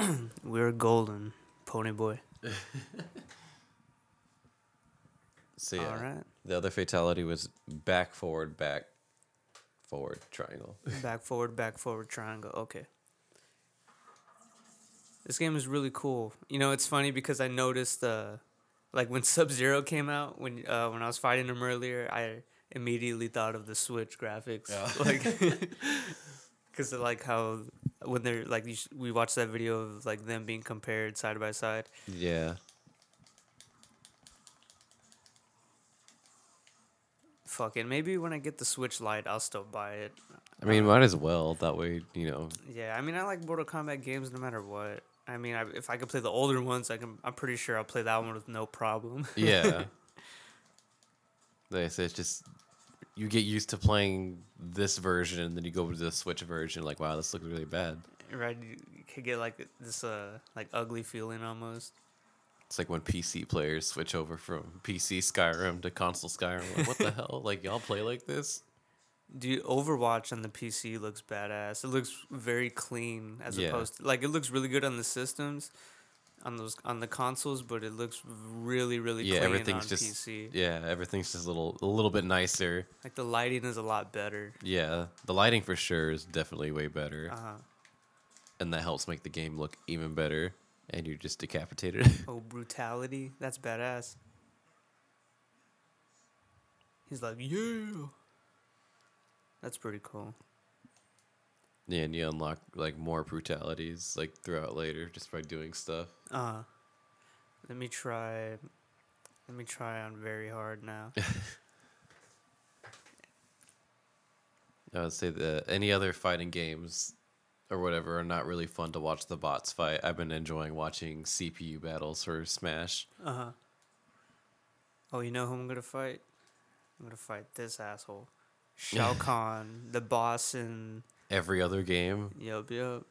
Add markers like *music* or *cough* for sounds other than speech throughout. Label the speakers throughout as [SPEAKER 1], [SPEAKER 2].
[SPEAKER 1] *clears throat* We're golden, pony boy. *laughs*
[SPEAKER 2] So yeah,
[SPEAKER 1] All right.
[SPEAKER 2] the other fatality was back, forward, back, forward, triangle. *laughs*
[SPEAKER 1] Back forward, back forward, triangle. Okay. This game is really cool. You know, it's funny because I noticed, uh, like when *laughs* Sub Zero came out, when uh, when I was fighting him earlier, I immediately thought of the Switch graphics,
[SPEAKER 2] Yeah.
[SPEAKER 1] like, because like how when they're like you sh- we watched that video of like them being compared side by side.
[SPEAKER 2] yeah,
[SPEAKER 1] Fucking maybe when I get the Switch Lite, I'll still buy it.
[SPEAKER 2] I mean, might as well. That way, you know.
[SPEAKER 1] Yeah, I mean, I like Mortal Kombat games no matter what. I mean, I, if I could play the older ones, I can. I'm pretty sure I'll play that one with no problem.
[SPEAKER 2] Yeah. *laughs* Like I said, it's just you get used to playing this version, and then you go to the Switch version, like, wow, this looks really bad.
[SPEAKER 1] right? You, could get like this, uh, like ugly feeling almost.
[SPEAKER 2] It's like when PC players switch over from PC Skyrim to console Skyrim. Like, what the *laughs* hell? Like, y'all play like this?
[SPEAKER 1] Dude, Overwatch on the PC looks badass. It looks very clean as
[SPEAKER 2] Yeah.
[SPEAKER 1] opposed to like it looks really good on the systems, on those on the consoles, but it looks really really
[SPEAKER 2] yeah,
[SPEAKER 1] clean
[SPEAKER 2] everything's
[SPEAKER 1] on
[SPEAKER 2] just
[SPEAKER 1] PC.
[SPEAKER 2] yeah, everything's just a little a little bit nicer.
[SPEAKER 1] Like the lighting is a lot better.
[SPEAKER 2] Yeah, the lighting for sure is definitely way better,
[SPEAKER 1] Uh huh.
[SPEAKER 2] and that helps make the game look even better. And you're just decapitated. *laughs*
[SPEAKER 1] Oh, brutality. That's badass. He's like, yeah. That's pretty cool.
[SPEAKER 2] Yeah, and you unlock like more brutalities like throughout later just by doing stuff.
[SPEAKER 1] Uh let me try let me try on very hard now. *laughs*
[SPEAKER 2] I would say that any other fighting games or whatever are not really fun to watch the bots fight. I've been enjoying watching CPU battles for Smash.
[SPEAKER 1] Uh-huh. Oh, you know who I'm gonna fight? I'm gonna fight this asshole. *laughs* Shao Kahn, the boss in
[SPEAKER 2] Every other game,
[SPEAKER 1] Yup Yup.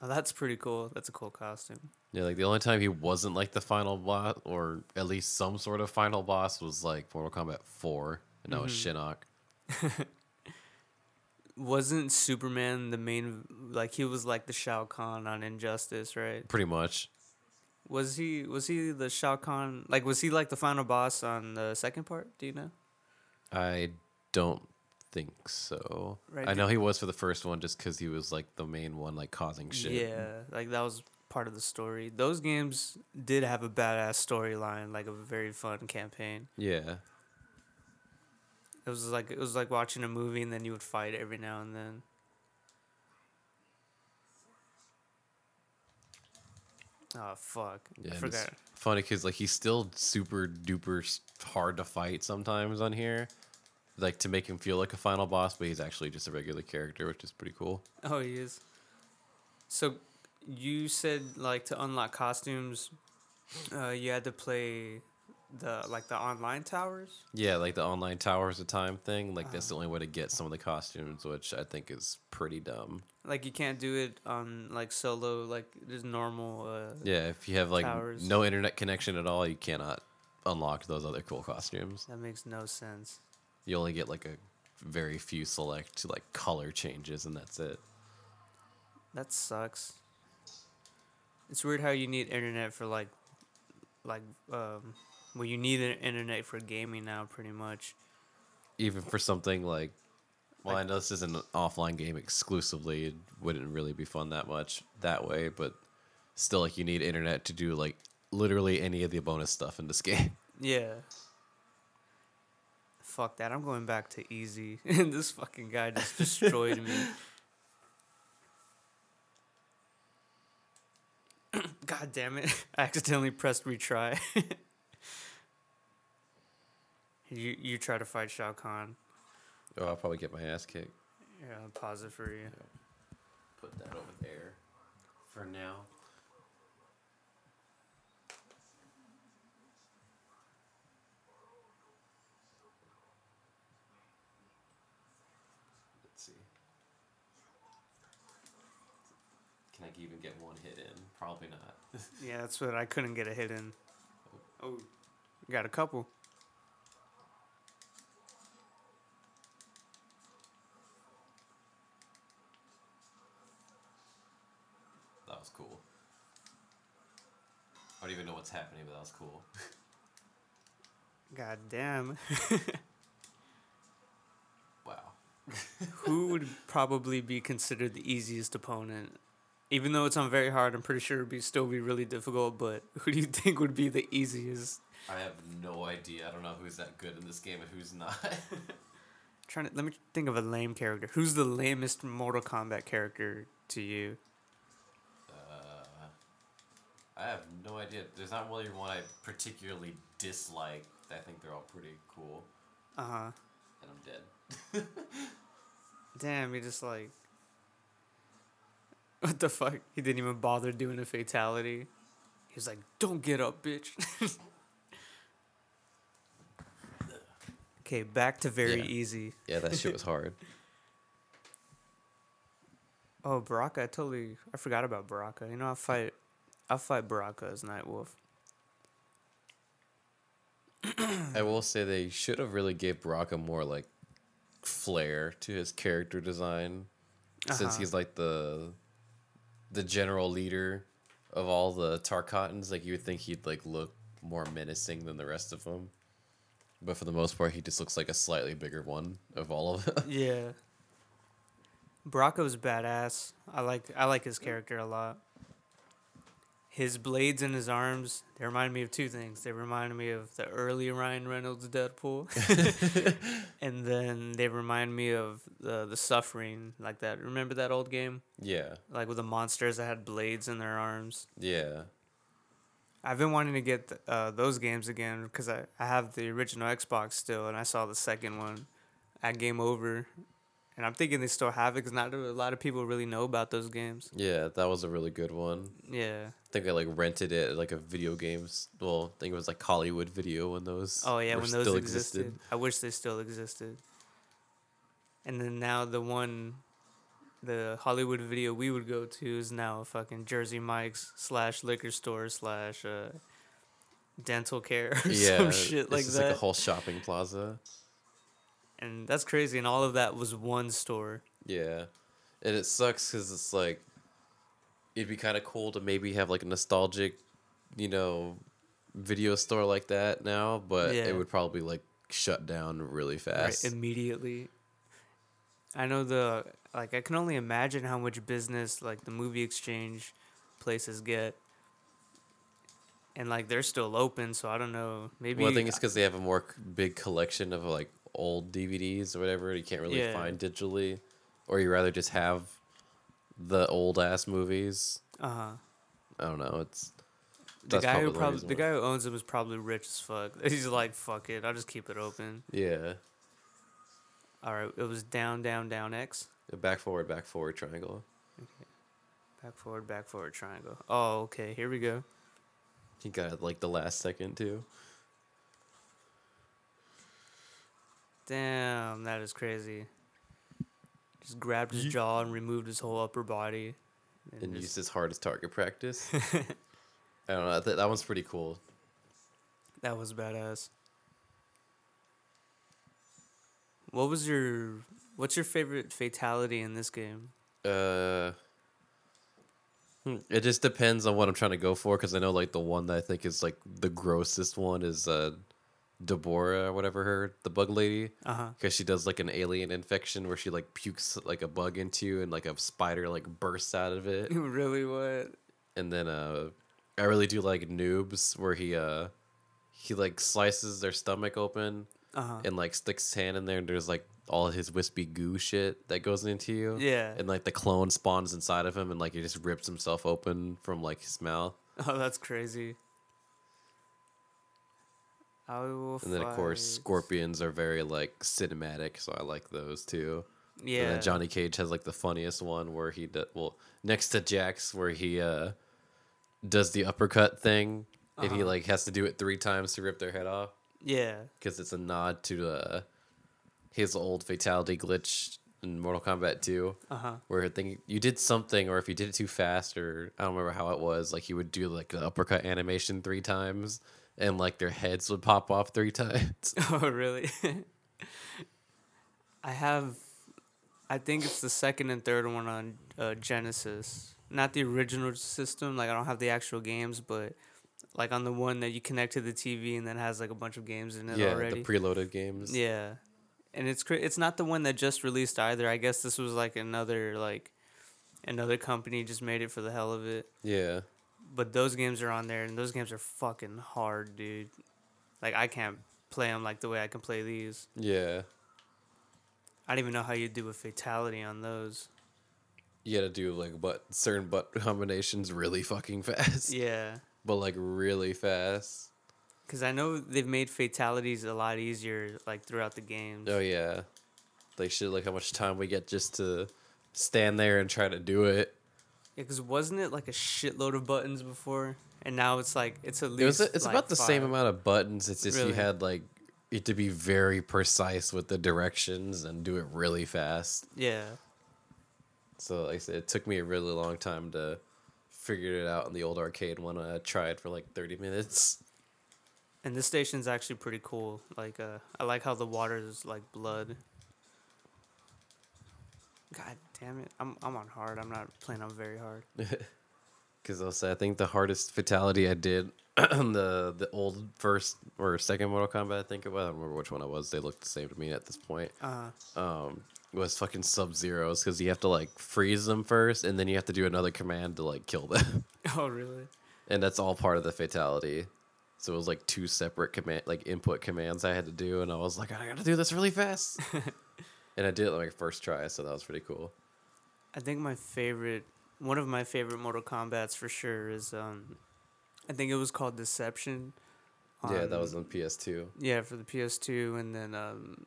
[SPEAKER 1] Oh, that's pretty cool. That's a cool costume.
[SPEAKER 2] yeah, like the only time he wasn't like the final boss, or at least some sort of final boss, was like Mortal Kombat 4, and that was mm-hmm. Shinnok. *laughs*
[SPEAKER 1] Wasn't Superman the main like he was like the Shao Kahn on Injustice, right?
[SPEAKER 2] Pretty much.
[SPEAKER 1] Was he was he the Shao Kahn like was he like the final boss on the second part? Do you know?
[SPEAKER 2] I don't think so.
[SPEAKER 1] Right,
[SPEAKER 2] I know he was for the first one just because he was like the main one, like causing shit.
[SPEAKER 1] Yeah, like that was part of the story. Those games did have a badass storyline, like a very fun campaign.
[SPEAKER 2] Yeah.
[SPEAKER 1] It was like it was like watching a movie and then you would fight every now and then. Oh fuck!
[SPEAKER 2] Yeah,
[SPEAKER 1] I forgot.
[SPEAKER 2] it's funny because like he's still super duper hard to fight sometimes on here, like to make him feel like a final boss, but he's actually just a regular character, which is pretty cool.
[SPEAKER 1] Oh, he is. So, you said like to unlock costumes, uh, you had to play the like the online towers.
[SPEAKER 2] Yeah, like the online towers of time thing. Like that's the only way to get some of the costumes, which I think is pretty dumb.
[SPEAKER 1] Like you can't do it on like solo, like just normal. Uh,
[SPEAKER 2] Yeah, if you have like
[SPEAKER 1] Towers.
[SPEAKER 2] no internet connection at all, you cannot unlock those other cool costumes.
[SPEAKER 1] That makes no sense.
[SPEAKER 2] You only get like a very few select like color changes, and that's it.
[SPEAKER 1] That sucks. It's weird how you need internet for like, like um, well you need an internet for gaming now, pretty much.
[SPEAKER 2] even for something like well
[SPEAKER 1] Like-
[SPEAKER 2] i know this is an offline game exclusively it wouldn't really be fun that much that way but still like you need internet to do like literally any of the bonus stuff in this *laughs* game
[SPEAKER 1] Yeah. Fuck that! I'm going back to easy, *laughs* and this fucking guy just *laughs* destroyed me. *coughs* God damn it! *laughs* I accidentally pressed retry. you you try to fight Shao Kahn.
[SPEAKER 2] oh i'll probably get my ass kicked
[SPEAKER 1] Yeah, I'll pause it for you.
[SPEAKER 2] put that over there for now let's see can i even get one hit in probably not *laughs*
[SPEAKER 1] Yeah, that's what I couldn't get a hit in. Oh, got a couple.
[SPEAKER 2] That was cool. I don't even know what's happening, but that was cool.
[SPEAKER 1] God damn. *laughs*
[SPEAKER 2] wow.
[SPEAKER 1] Who would probably be considered the easiest opponent? Even though it's on very hard, I'm pretty sure it'd be still be really difficult. But *laughs* who do you think would be the easiest?
[SPEAKER 2] I have no idea. I don't know who's that good in this game and who's not. *laughs*
[SPEAKER 1] trying to let me think of a lame character. Who's the lamest Mortal Kombat character to you?
[SPEAKER 2] uh, I have no idea. There's not really one I particularly dislike. I think they're all pretty cool,
[SPEAKER 1] Uh huh.
[SPEAKER 2] and I'm dead. *laughs*
[SPEAKER 1] Damn, he just like. What the fuck? He didn't even bother doing a fatality. He was like, "Don't get up, bitch." *laughs* okay, back to very
[SPEAKER 2] Yeah.
[SPEAKER 1] easy.
[SPEAKER 2] Yeah, that shit was *laughs* hard.
[SPEAKER 1] Oh, Baraka! I totally I forgot about Baraka. You know, I'll fight, I'll fight Baraka as Nightwolf.
[SPEAKER 2] I will say they should have really gave Baraka more like flair to his character design, since
[SPEAKER 1] Uh-huh.
[SPEAKER 2] he's like the the general leader of all the Tarkatans. Like you would think he'd like look more menacing than the rest of them, but for the most part, he just looks like a slightly bigger one of all of them. *laughs*
[SPEAKER 1] Yeah. Was badass. I like I like his character a lot. His blades in his arms, they remind me of two things. They remind me of the early Ryan Reynolds Deadpool. *laughs* *laughs* and then they remind me of the the suffering like that. Remember that old game?
[SPEAKER 2] yeah,
[SPEAKER 1] Like with the monsters that had blades in their arms.
[SPEAKER 2] yeah,
[SPEAKER 1] I've been wanting to get uh, those games again because I, I have the original Xbox still, and I saw the second one at Game Over, and I'm thinking they still have it because not a lot of people really know about those games.
[SPEAKER 2] yeah. That was a really good one.
[SPEAKER 1] Yeah.
[SPEAKER 2] I think I like rented it at like a video games. Well, I think it was like Hollywood Video when those.
[SPEAKER 1] Oh yeah, when those
[SPEAKER 2] still
[SPEAKER 1] existed. I wish they still existed. And then now the one, the Hollywood video we would go to is now a fucking Jersey Mike's slash liquor store slash uh, dental care or *laughs*
[SPEAKER 2] Yeah,
[SPEAKER 1] some shit
[SPEAKER 2] it's
[SPEAKER 1] like that.
[SPEAKER 2] like a whole shopping plaza.
[SPEAKER 1] And that's crazy. And all of that was one store.
[SPEAKER 2] Yeah, and it sucks because it's like it'd be kind of cool to maybe have like a nostalgic, you know, video store like that now, but
[SPEAKER 1] Yeah.
[SPEAKER 2] it would probably like shut down really fast.
[SPEAKER 1] right immediately i know the like i can only imagine how much business like the movie exchange places get and like they're still open so i don't know maybe
[SPEAKER 2] well, I think it's because they have a more big collection of like old DVDs or whatever you can't really
[SPEAKER 1] Yeah.
[SPEAKER 2] find digitally, or you rather just have the old ass movies.
[SPEAKER 1] uh-huh
[SPEAKER 2] I don't know. It's
[SPEAKER 1] the guy who
[SPEAKER 2] probably the
[SPEAKER 1] the guy who owns them is probably rich as fuck *laughs* he's like fuck it i'll just keep it open
[SPEAKER 2] yeah.
[SPEAKER 1] all right it was down down down x
[SPEAKER 2] Back forward, back forward triangle.
[SPEAKER 1] back forward back forward triangle oh okay here we go
[SPEAKER 2] He got it like the last second too.
[SPEAKER 1] Damn that is crazy just grabbed his
[SPEAKER 2] Yeet.
[SPEAKER 1] jaw and removed his whole upper body
[SPEAKER 2] and
[SPEAKER 1] just-
[SPEAKER 2] used his hard as target practice. *laughs* I don't know. I th- that one's pretty cool.
[SPEAKER 1] That was badass. What was your what's your favorite fatality in this game?
[SPEAKER 2] Uh, hmm, it just depends on what I'm trying to go for because I know like the one that I think is like the grossest one is uh, Deborah whatever her the bug lady
[SPEAKER 1] Uh-huh.
[SPEAKER 2] because she does like an alien infection where she like pukes like a bug into you and like a spider like bursts out of it. *laughs*
[SPEAKER 1] Really what?
[SPEAKER 2] and then uh I really do like noobs where he uh he like slices their stomach open
[SPEAKER 1] Uh-huh.
[SPEAKER 2] and like sticks his hand in there and there's like all his wispy goo shit that goes into you.
[SPEAKER 1] Yeah.
[SPEAKER 2] And like the clone spawns inside of him and like he just rips himself open from like his mouth. *laughs*
[SPEAKER 1] Oh, that's crazy. I will
[SPEAKER 2] And then of course scorpions are very like cinematic, so I like those too. And
[SPEAKER 1] Yeah.
[SPEAKER 2] then Johnny Cage has like the funniest one where he does well next to Jax where he uh does the uppercut thing and he
[SPEAKER 1] Uh-huh.
[SPEAKER 2] like has to do it three times to rip their head off
[SPEAKER 1] Yeah.
[SPEAKER 2] because it's a nod to uh his old fatality glitch in Mortal Kombat 2
[SPEAKER 1] Uh-huh.
[SPEAKER 2] where I think you did something or if you did it too fast or I don't remember how it was like he would do like the uppercut animation three times and like their heads would pop off three *laughs* times. *laughs*
[SPEAKER 1] Oh, really? *laughs* I have I think it's the second and third one on uh, Genesis. not the original system. Like I don't have the actual games, but like on the one that you connect to the TV and then has like a bunch of games in it
[SPEAKER 2] yeah,
[SPEAKER 1] already.
[SPEAKER 2] the preloaded games.
[SPEAKER 1] yeah, and it's it's not the one that just released either. I guess this was like another like another company just made it for the hell of it.
[SPEAKER 2] Yeah.
[SPEAKER 1] But those games are on there, and those games are fucking hard, dude. Like I can't play them like the way I can play these.
[SPEAKER 2] Yeah.
[SPEAKER 1] I don't even know how you do a fatality on those.
[SPEAKER 2] You gotta do like but certain butt *laughs* combinations really fucking fast.
[SPEAKER 1] Yeah.
[SPEAKER 2] But like really fast.
[SPEAKER 1] Because I know they've made fatalities a lot easier, like throughout the games.
[SPEAKER 2] Oh yeah. Like shit like how much time we get just to stand there and try to do it.
[SPEAKER 1] Yeah, because wasn't it like a shitload of buttons before, and now it's like it's at least.
[SPEAKER 2] It was it's
[SPEAKER 1] like,
[SPEAKER 2] about the same amount of buttons. It's just you had like you had to be very precise with the directions and do it really fast.
[SPEAKER 1] Yeah,
[SPEAKER 2] So like I said, it took me a really long time to figure it out in the old arcade one. I tried for like thirty minutes.
[SPEAKER 1] and this station's actually pretty cool. Like, uh, I like how the water is like blood. God damn it! I'm I'm on hard. I'm not playing on very hard. *laughs*
[SPEAKER 2] Because I'll say I think the hardest fatality I did on *clears throat* the the old first or second Mortal Kombat I think it was. I don't remember which one it was. They looked the same to me at this point.
[SPEAKER 1] Uh,
[SPEAKER 2] Um, was fucking Sub Zeros because you have to like freeze them first, and then you have to do another command to like kill them, *laughs* *laughs*
[SPEAKER 1] oh really?
[SPEAKER 2] and that's all part of the fatality. So it was like two separate command like input commands I had to do, and I was like, I gotta do this really fast. And I did it on my first try, so that was pretty cool.
[SPEAKER 1] I think my favorite, one of my favorite Mortal Kombat's for sure is um, I think it was called Deception.
[SPEAKER 2] yeah, that was on PS2.
[SPEAKER 1] Yeah, for the PS2, and then um,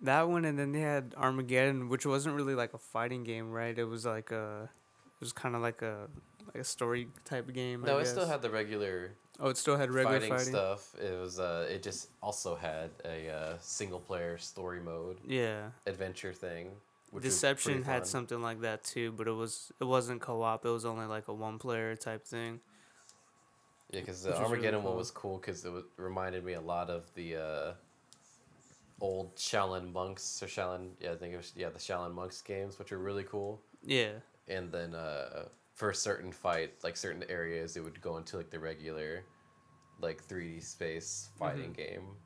[SPEAKER 1] that one, and then they had Armageddon, which wasn't really like a fighting game, right? It was like a, it was kind of like a like a story type of game. I
[SPEAKER 2] No, it still had the regular
[SPEAKER 1] Oh, it still had regular
[SPEAKER 2] fighting,
[SPEAKER 1] fighting.
[SPEAKER 2] stuff. It was uh, it just also had a uh, single player story mode
[SPEAKER 1] Yeah,
[SPEAKER 2] adventure thing.
[SPEAKER 1] Deception had something like that too, but it was it wasn't co-op. It was only like a one player type thing.
[SPEAKER 2] Yeah, because the
[SPEAKER 1] was really
[SPEAKER 2] Armageddon one was cool because it was, reminded me a lot of the uh, old Shaolin monks or Shaolin. Yeah, I think it was yeah the Shaolin monks games, which are really cool.
[SPEAKER 1] Yeah,
[SPEAKER 2] And then uh, for a certain fight, like certain areas, it would go into like the regular, like three D space fighting
[SPEAKER 1] Mm-hmm.
[SPEAKER 2] game,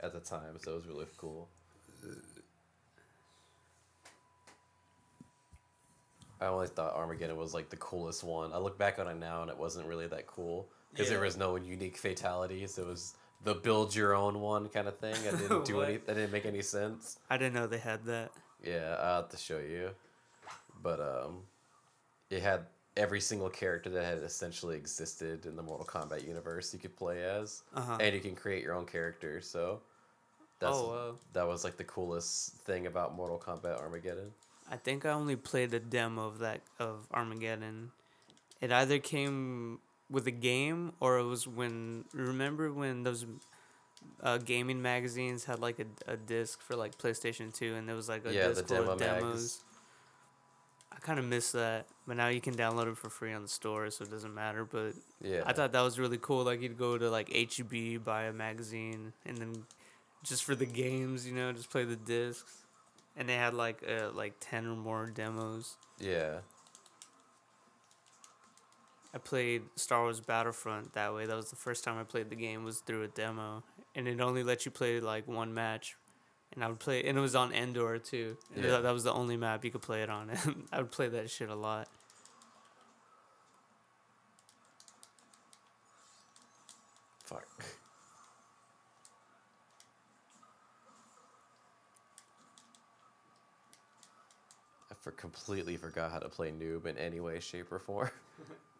[SPEAKER 2] at the time. So it was really cool. I always thought Armageddon was like the coolest one. I look back on it now and it wasn't really that cool because there was no unique fatalities. It was the build your own one kind of thing. I didn't *laughs* do any. That didn't make any sense.
[SPEAKER 1] I didn't know they had that.
[SPEAKER 2] Yeah, I'll have to show you. But um, it had every single character that had essentially existed in the Mortal Kombat universe you could play as,
[SPEAKER 1] Uh-huh.
[SPEAKER 2] and you can create your own character. So that's
[SPEAKER 1] Oh, wow.
[SPEAKER 2] that was like the coolest thing about Mortal Kombat Armageddon.
[SPEAKER 1] I think I only played a demo of that of Armageddon. It either came with a game or it was when remember when those uh, gaming magazines had like a, a disc for like PlayStation Two and there was like a
[SPEAKER 2] Yeah, the
[SPEAKER 1] disc full of
[SPEAKER 2] demo mags.
[SPEAKER 1] I kind of miss that, but now you can download it for free on the store, so it doesn't matter. But
[SPEAKER 2] Yeah,
[SPEAKER 1] I thought that was really cool. Like you'd go to like HEB, buy a magazine, and then just for the games, you know, just play the discs. And they had like uh, like ten or more demos.
[SPEAKER 2] yeah,
[SPEAKER 1] I played Star Wars Battlefront that way. That was the first time I played the game was through a demo, and it only let you play like one match. And I would play, and it was on Endor too.
[SPEAKER 2] Yeah.
[SPEAKER 1] that, that was the only map you could play it on. And *laughs* I would play that shit a lot.
[SPEAKER 2] fuck. I for completely forgot how to play noob in any way, shape, or form. *laughs*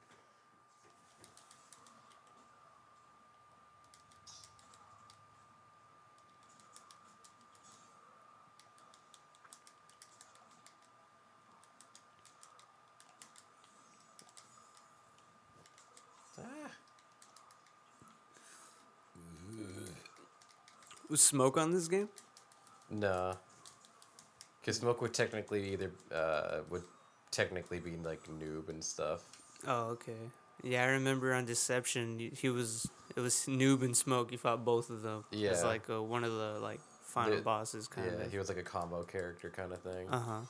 [SPEAKER 1] Was smoke on this game?
[SPEAKER 2] No. Because Smoke would technically either uh, would technically be like noob and stuff.
[SPEAKER 1] Oh, okay. Yeah, I remember on Deception, he was it was Noob and Smoke. You fought both of them. It's
[SPEAKER 2] Yeah.
[SPEAKER 1] like uh, one of the like final
[SPEAKER 2] The-
[SPEAKER 1] bosses, kind
[SPEAKER 2] yeah,
[SPEAKER 1] of.
[SPEAKER 2] Yeah, he was like a combo character kind of thing.
[SPEAKER 1] Uh huh.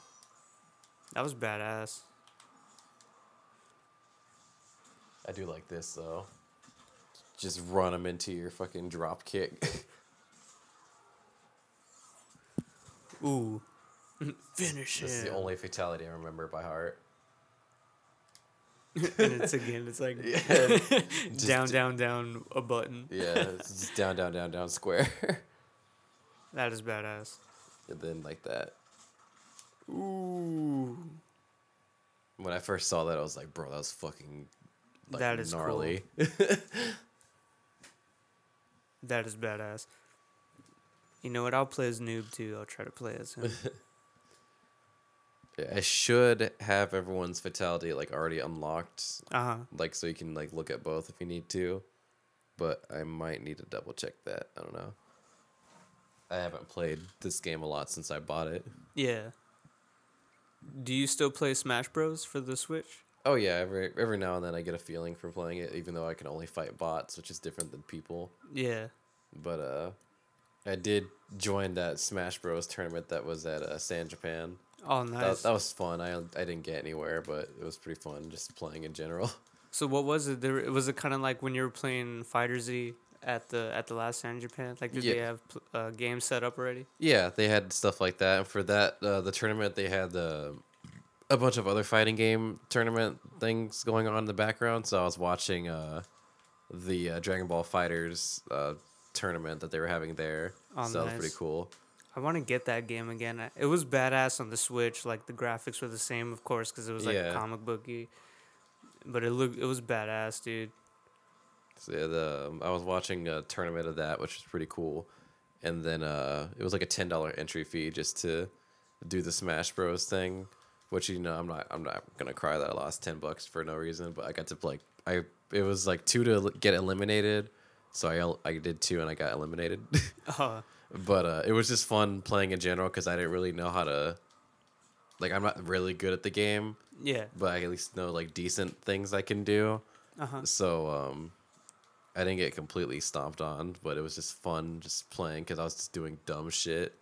[SPEAKER 1] That was badass.
[SPEAKER 2] I do like this though. Just run him into your fucking drop kick. *laughs*
[SPEAKER 1] Ooh. *laughs* Finish
[SPEAKER 2] this is the only fatality I remember by heart. *laughs*
[SPEAKER 1] and it's again, it's like
[SPEAKER 2] Yeah.
[SPEAKER 1] Um, *laughs* down, down, down, a button.
[SPEAKER 2] Yeah, it's just down, down, down, down, square.
[SPEAKER 1] That is badass.
[SPEAKER 2] and then like that.
[SPEAKER 1] Ooh.
[SPEAKER 2] When I first saw that, I was like, bro, that was fucking like,
[SPEAKER 1] That is cool.
[SPEAKER 2] gnarly.
[SPEAKER 1] That is badass. You know what? I'll play as noob too. I'll try to play as him. *laughs*
[SPEAKER 2] I should have everyone's fatality like already unlocked,
[SPEAKER 1] Uh huh.
[SPEAKER 2] like so you can like look at both if you need to. But I might need to double check that. I don't know. I haven't played this game a lot since I bought it.
[SPEAKER 1] Yeah. Do you still play Smash Bros for the Switch?
[SPEAKER 2] Oh yeah, every every now and then I get a feeling for playing it, even though I can only fight bots, which is different than people.
[SPEAKER 1] Yeah.
[SPEAKER 2] But uh, I did join that Smash Bros tournament that was at uh, San Japan.
[SPEAKER 1] Oh,
[SPEAKER 2] That,
[SPEAKER 1] nice.
[SPEAKER 2] that was fun. I I didn't get anywhere, but it was pretty fun just playing in general. *laughs*
[SPEAKER 1] So what was it? There was it kind of like when you were playing Fighter Z at the at the last San Japan. Like did they have uh, games set up already?
[SPEAKER 2] Yeah, they had stuff like that. And for that, uh, the tournament, they had uh, a bunch of other fighting game tournament things going on in the background. So I was watching uh, the uh, Dragon Ball FighterZ uh, tournament that they were having there.
[SPEAKER 1] Oh,
[SPEAKER 2] so that was pretty cool.
[SPEAKER 1] I want to get that game again. It was badass on the Switch. Like the graphics were the same, of course, because it was like
[SPEAKER 2] Yeah.
[SPEAKER 1] comic booky. But it looked it was badass, dude.
[SPEAKER 2] So yeah, the um, I was watching a tournament of that, which was pretty cool. And then uh, it was like a ten dollar entry fee just to do the Smash Bros thing, which you know I'm not I'm not gonna cry that I lost ten bucks for no reason, but I got to like I it was like two to get eliminated, so I el- I did two and I got eliminated. *laughs*
[SPEAKER 1] Uh,
[SPEAKER 2] but uh, it was just fun playing in general because I didn't really know how to. Like I'm not really good at the game,
[SPEAKER 1] yeah.
[SPEAKER 2] but I at least know like decent things I can do.
[SPEAKER 1] Uh huh.
[SPEAKER 2] So um, I didn't get completely stomped on, but it was just fun just playing because I was just doing dumb shit,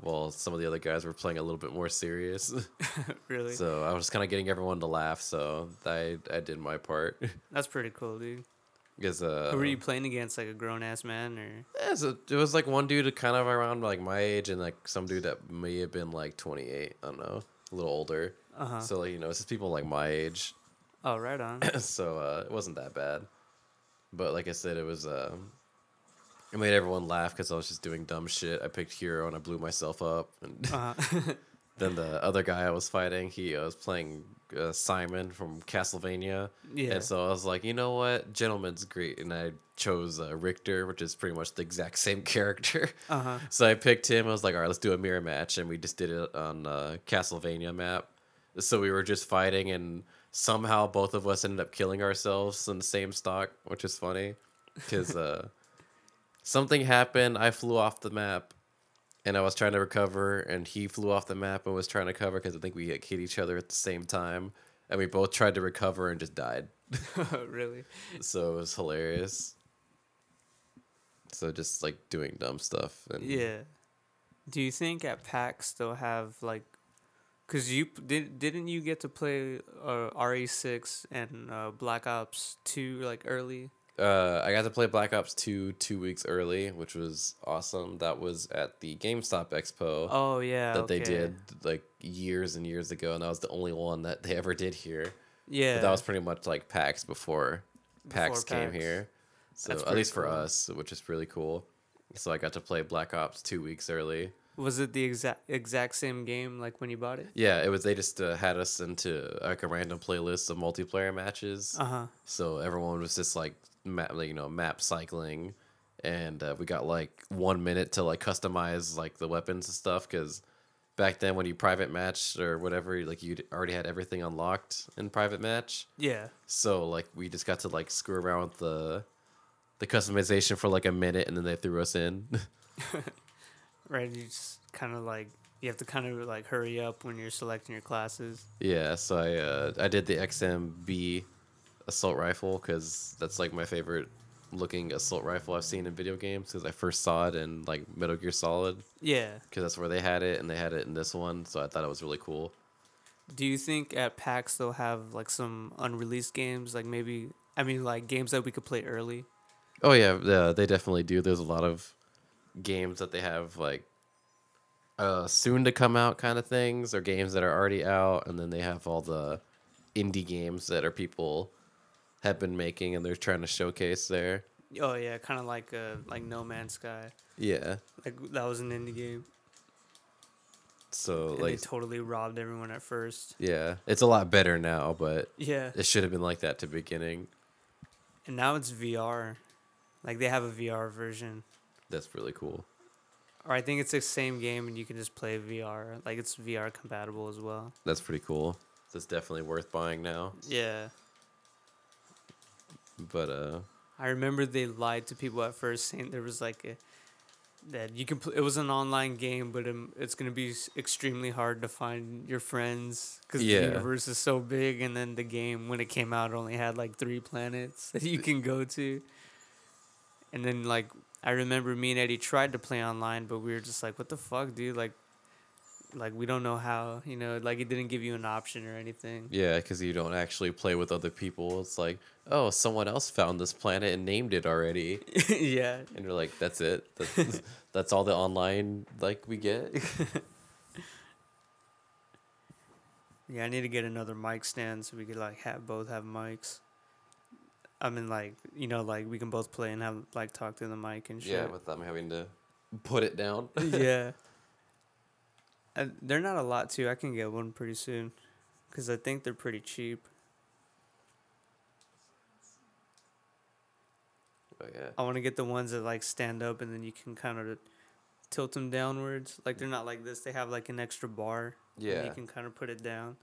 [SPEAKER 2] while some of the other guys were playing a little bit more serious. *laughs* *laughs*
[SPEAKER 1] really?
[SPEAKER 2] so I was kind of getting everyone to laugh. So I I did my part.
[SPEAKER 1] That's pretty cool, dude.
[SPEAKER 2] Because uh,
[SPEAKER 1] Who were you playing against? Like a grown ass man, or?
[SPEAKER 2] yeah, so it was like one dude kind of around like my age, and like some dude that may have been like 28. I don't know, a little older.
[SPEAKER 1] Uh huh.
[SPEAKER 2] So like you know, it's just people like my age. *clears throat*
[SPEAKER 1] Oh, right on.
[SPEAKER 2] so uh, it wasn't that bad. But like I said, it was. Uh, it made everyone laugh because I was just doing dumb shit. I picked hero and I blew myself up. And
[SPEAKER 1] Uh huh. *laughs* *laughs*
[SPEAKER 2] then the other guy I was fighting, he uh, was playing uh, Simon from Castlevania.
[SPEAKER 1] yeah.
[SPEAKER 2] And so I was like, you know what, gentleman's great, and I chose uh, Richter, which is pretty much the exact *laughs* same character.
[SPEAKER 1] Uh huh.
[SPEAKER 2] So I picked him. I was like, all right, let's do a mirror match, and we just did it on uh, Castlevania map. So we were just fighting, and somehow both of us ended up killing ourselves in the same stock, which is funny, because uh, *laughs* something happened. I flew off the map, and I was trying to recover, and he flew off the map and was trying to cover because I think we hit each other at the same time, and we both tried to recover and just died. *laughs*
[SPEAKER 1] really?
[SPEAKER 2] So it was hilarious. So just like doing dumb stuff and
[SPEAKER 1] Yeah. Do you think at PAX they'll have like, cause you did didn't you get to play uh, RE6 and uh, Black Ops 2 like early?
[SPEAKER 2] Uh, I got to play Black Ops 2 two weeks early, which was awesome. That was at the GameStop Expo
[SPEAKER 1] Oh yeah.
[SPEAKER 2] that they did like years and years ago, and that was the only one that they *laughs* ever did here.
[SPEAKER 1] Yeah.
[SPEAKER 2] But that was pretty much like PAX before PAX
[SPEAKER 1] Before
[SPEAKER 2] came here. So
[SPEAKER 1] That's
[SPEAKER 2] at least for us, which is really cool. So I got to play Black Ops two weeks early.
[SPEAKER 1] Was it the exact exact same game like when you bought it?
[SPEAKER 2] Yeah, it was. They just uh, had us into like a random playlist of multiplayer matches.
[SPEAKER 1] Uh huh.
[SPEAKER 2] So everyone was just like map, like, you know, map cycling, and uh, we got like one minute to like customize like the weapons and stuff because back then when you private match or whatever, like you already had everything unlocked in private match.
[SPEAKER 1] Yeah.
[SPEAKER 2] So like we just got to like screw around with the the customization for like a minute, and then they threw us in. *laughs*
[SPEAKER 1] Right. You just kind of like you have to kind of like hurry up when you're selecting your classes.
[SPEAKER 2] yeah, so I uh, I did the XM8 assault rifle because that's like my favorite looking assault rifle I've seen in video games because I first saw it in like Metal Gear Solid.
[SPEAKER 1] Yeah.
[SPEAKER 2] because that's where they had it, and they had it in this one, so I thought it was really cool.
[SPEAKER 1] Do you think at PAX they'll have like some unreleased games, like maybe I mean, like games that we could play early.
[SPEAKER 2] Oh yeah, yeah, they definitely do. There's a lot of games that they have like uh soon to come out kind of things or games that are already out and then they have all the indie games that are people have been making and they're trying to showcase there.
[SPEAKER 1] Oh yeah, kind of like uh like No Man's Sky.
[SPEAKER 2] Yeah.
[SPEAKER 1] Like that was an indie game.
[SPEAKER 2] So
[SPEAKER 1] And
[SPEAKER 2] like
[SPEAKER 1] they totally robbed everyone at first.
[SPEAKER 2] yeah, it's a lot better now, but
[SPEAKER 1] Yeah.
[SPEAKER 2] it should have been like that to beginning.
[SPEAKER 1] And now it's VR. Like they have a VR version.
[SPEAKER 2] That's really cool.
[SPEAKER 1] Or I think it's the same game and you can just play VR. Like it's VR compatible as well.
[SPEAKER 2] That's pretty cool. That's definitely worth buying now.
[SPEAKER 1] Yeah.
[SPEAKER 2] But uh
[SPEAKER 1] I remember they lied to people at first saying there was like a that you can pl- it was an online game but um, it's going to be extremely hard to find your friends cuz
[SPEAKER 2] Yeah.
[SPEAKER 1] the universe is so big and then the game when it came out only had like 3 planets *laughs* that you can go to. And then like I remember me and Eddie tried to play online but we were just like what the fuck dude like like we don't know how, you know, like it didn't give you an option or anything.
[SPEAKER 2] Yeah, because you don't actually play with other people. It's like, oh, someone else found this planet and named it already, *laughs*
[SPEAKER 1] yeah.
[SPEAKER 2] and you're like, that's it. That's, *laughs* that's all the online like we get. *laughs*
[SPEAKER 1] Yeah, I need to get another mic stand so we could like have both have mics. I mean, like you know, like we can both play and have like talk through the mic and shit.
[SPEAKER 2] yeah, with them having to put it down.
[SPEAKER 1] yeah. And they're not a lot too. I can get one pretty soon, cause I think they're pretty cheap.
[SPEAKER 2] But yeah,
[SPEAKER 1] I want to get the ones that like stand up and then you can kind of tilt them downwards. Like they're not like this. They have like an extra bar. and
[SPEAKER 2] yeah.
[SPEAKER 1] you can kind of put it down.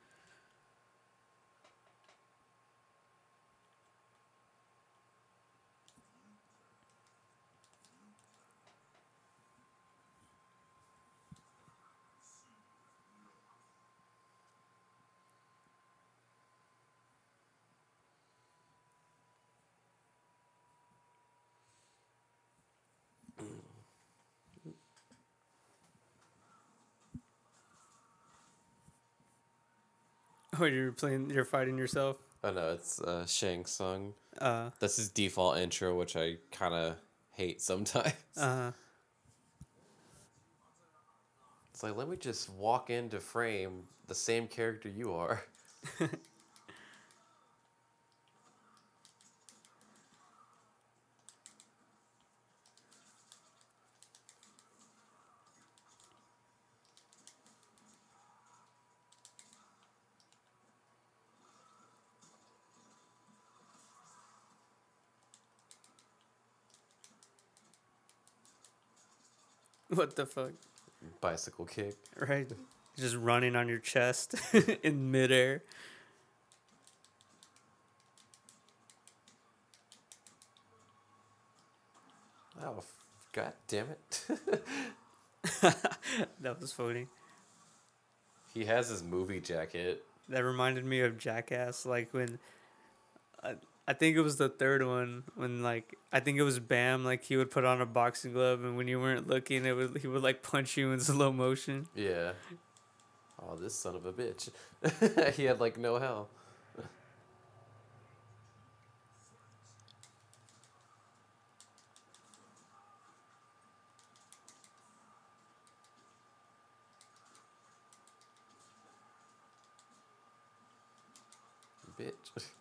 [SPEAKER 1] *laughs* Oh, you're playing. You're fighting yourself.
[SPEAKER 2] Oh no, it's uh, Shang Tsung.
[SPEAKER 1] Uh.
[SPEAKER 2] That's his default intro, which I kind of hate sometimes.
[SPEAKER 1] Uh.
[SPEAKER 2] It's like let me just walk into frame the same character you are. *laughs* *laughs*
[SPEAKER 1] What the fuck?
[SPEAKER 2] Bicycle kick.
[SPEAKER 1] Right? Just running on your chest *laughs* in midair.
[SPEAKER 2] Oh, god damn it. *laughs*
[SPEAKER 1] That was funny.
[SPEAKER 2] he has his movie jacket.
[SPEAKER 1] That reminded me of Jackass. Like when, I, I think it was the third one when like I think it was Bam. Like he would put on a boxing glove, and when you weren't looking, it would he would like punch you in *laughs* slow motion.
[SPEAKER 2] Yeah. Oh, this son of a bitch. *laughs* he had like no hell. Bitch.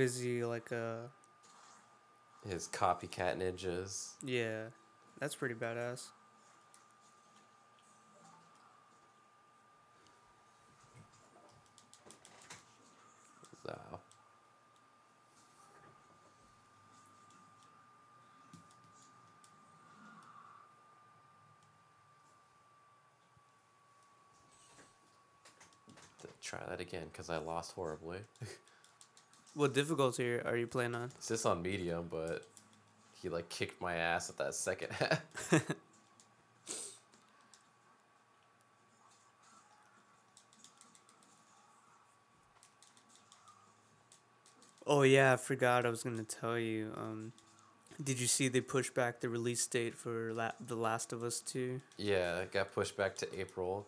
[SPEAKER 1] What is he like? Uh,
[SPEAKER 2] His copycat ninjas.
[SPEAKER 1] yeah, that's pretty badass.
[SPEAKER 2] So. Try that again because I lost horribly. *laughs*
[SPEAKER 1] What difficulty are you playing on?
[SPEAKER 2] It's just on medium, but he like kicked my ass at that second half. *laughs*
[SPEAKER 1] Oh yeah, I forgot. I was gonna tell you. Um, did you see they pushed back the release date for La- The Last of Us Two?
[SPEAKER 2] Yeah, it got pushed back to April.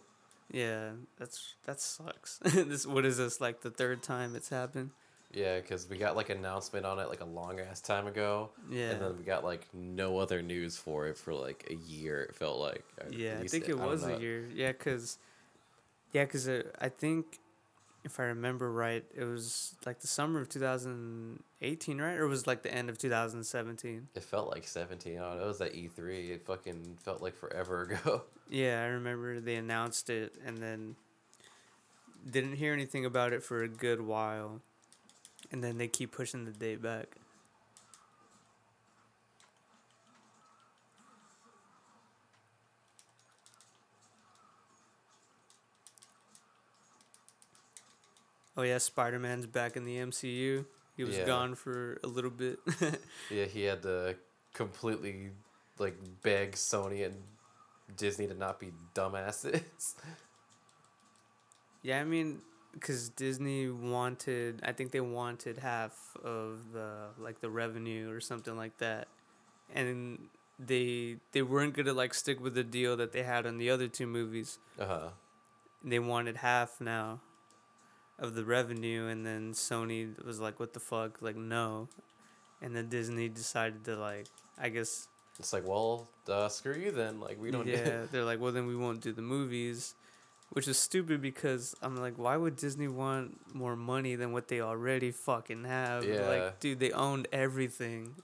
[SPEAKER 1] Yeah, that's that sucks. *laughs* this what is this like the third time it's happened?
[SPEAKER 2] Yeah, because we got like announcement on it like a long ass time ago.
[SPEAKER 1] Yeah.
[SPEAKER 2] And then we got like no other news for it for like a year. It felt like.
[SPEAKER 1] Yeah, I think it
[SPEAKER 2] don't
[SPEAKER 1] was a year. Yeah, cause, yeah, cause uh, I think, if I remember right, it was like the summer of 2018, right? Or was like the end of 2017?
[SPEAKER 2] It felt like seventeen. Oh, it was at E three. It fucking felt like forever *laughs* ago.
[SPEAKER 1] Yeah, I remember they announced it and then didn't hear anything about it for a good while, and then they keep pushing the date back. Oh yeah, Spider Man's back in the MCU. He was
[SPEAKER 2] Yeah.
[SPEAKER 1] gone for a little bit. *laughs*
[SPEAKER 2] yeah, he had to completely like beg Sony and Disney to not be dumbasses. *laughs*
[SPEAKER 1] yeah, I mean, because Disney wanted, I think they wanted half of the like the revenue or something like that, and they they weren't gonna like stick with the deal that they had on the other two movies.
[SPEAKER 2] Uh huh.
[SPEAKER 1] They wanted half now of the revenue, and then Sony was like, "What the fuck?" Like, no, and then Disney decided to like, I guess
[SPEAKER 2] It's like, well, uh, screw you then. Like, we don't.
[SPEAKER 1] Yeah, *laughs* they're like, well, then we won't do the movies, which is stupid because I'm like, why would Disney want more money than what they already fucking have?
[SPEAKER 2] Yeah.
[SPEAKER 1] Like, dude, they owned everything.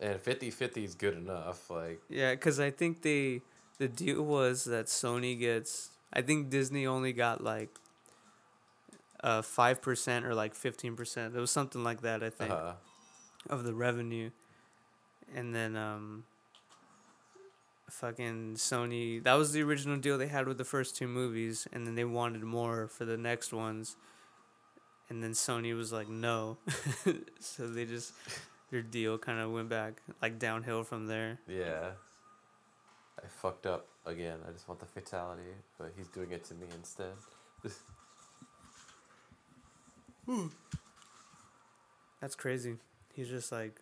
[SPEAKER 2] and 50-50 is good enough. Like,
[SPEAKER 1] Yeah, because I think they, the deal was that Sony gets, I think Disney only got like, uh, 5% or like 15%. It was something like that, I think.
[SPEAKER 2] uh,
[SPEAKER 1] of the revenue and then um fucking Sony that was the original deal they had with the first two movies and then they wanted more for the next ones and then Sony was like no *laughs* so they just *laughs* their deal kind of went back like downhill from there
[SPEAKER 2] yeah. I fucked up again. I just want the fatality, but he's doing it to me instead. Hmm. *laughs*
[SPEAKER 1] That's crazy he's just like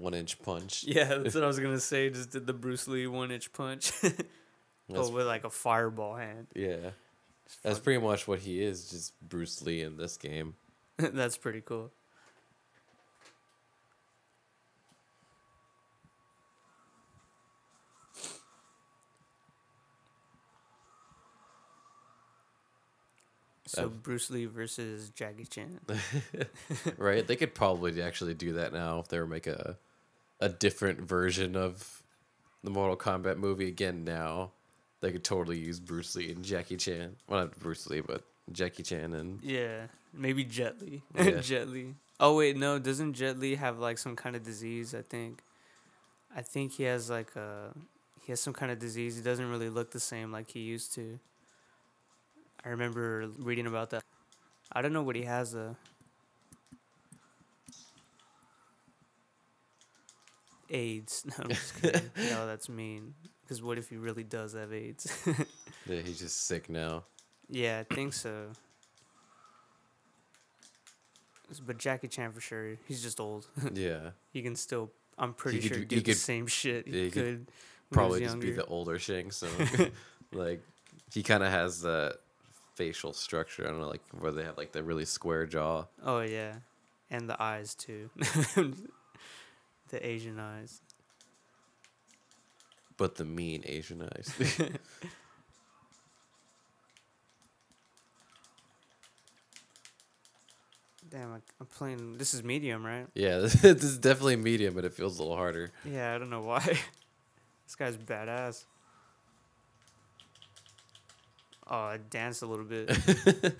[SPEAKER 2] One inch punch. *laughs*
[SPEAKER 1] yeah that's *laughs* what I was gonna say just did the Bruce Lee one inch punch *laughs* but with like a fireball hand
[SPEAKER 2] yeah. That's pretty much what he is, just Bruce Lee in this game.
[SPEAKER 1] that's pretty cool So
[SPEAKER 2] I've-
[SPEAKER 1] Bruce Lee versus Jackie Chan. *laughs*
[SPEAKER 2] right? They could probably actually do that now if they were make a a different version of the Mortal Kombat movie again now. They could totally use Bruce Lee and Jackie Chan. Well, not Bruce Lee, but Jackie Chan and
[SPEAKER 1] Yeah, maybe Jet Li. *laughs*
[SPEAKER 2] Yeah.
[SPEAKER 1] Jet Li. Oh wait, no, doesn't Jet Li have like some kind of disease? I think. I think he has like a he has some kind of disease. He doesn't really look the same like he used to. I remember reading about that. I don't know what he has though. AIDS. *laughs* No, I'm just kidding. *laughs* no, that's mean. Because what if he really does have AIDS? *laughs*
[SPEAKER 2] yeah, he's just sick now.
[SPEAKER 1] Yeah, I think so. But Jackie Chan for sure. He's just old.
[SPEAKER 2] Yeah,
[SPEAKER 1] he can still. I'm pretty
[SPEAKER 2] could
[SPEAKER 1] sure
[SPEAKER 2] do-
[SPEAKER 1] do
[SPEAKER 2] he
[SPEAKER 1] the
[SPEAKER 2] could-
[SPEAKER 1] same shit.
[SPEAKER 2] yeah,
[SPEAKER 1] He
[SPEAKER 2] he could
[SPEAKER 1] could.
[SPEAKER 2] probably just be the older Shang Tsung, like he kind of has that facial structure. I don't know, like where they have like the really square jaw.
[SPEAKER 1] Oh yeah, and the eyes too. *laughs* the Asian eyes.
[SPEAKER 2] But the mean Asian eyes. *laughs*
[SPEAKER 1] Damn, I'm playing. This is medium, right?
[SPEAKER 2] yeah, this, *laughs* this is definitely medium, but it feels a little harder.
[SPEAKER 1] Yeah, I don't know why. this guy's badass. Oh, I danced a little bit. *laughs*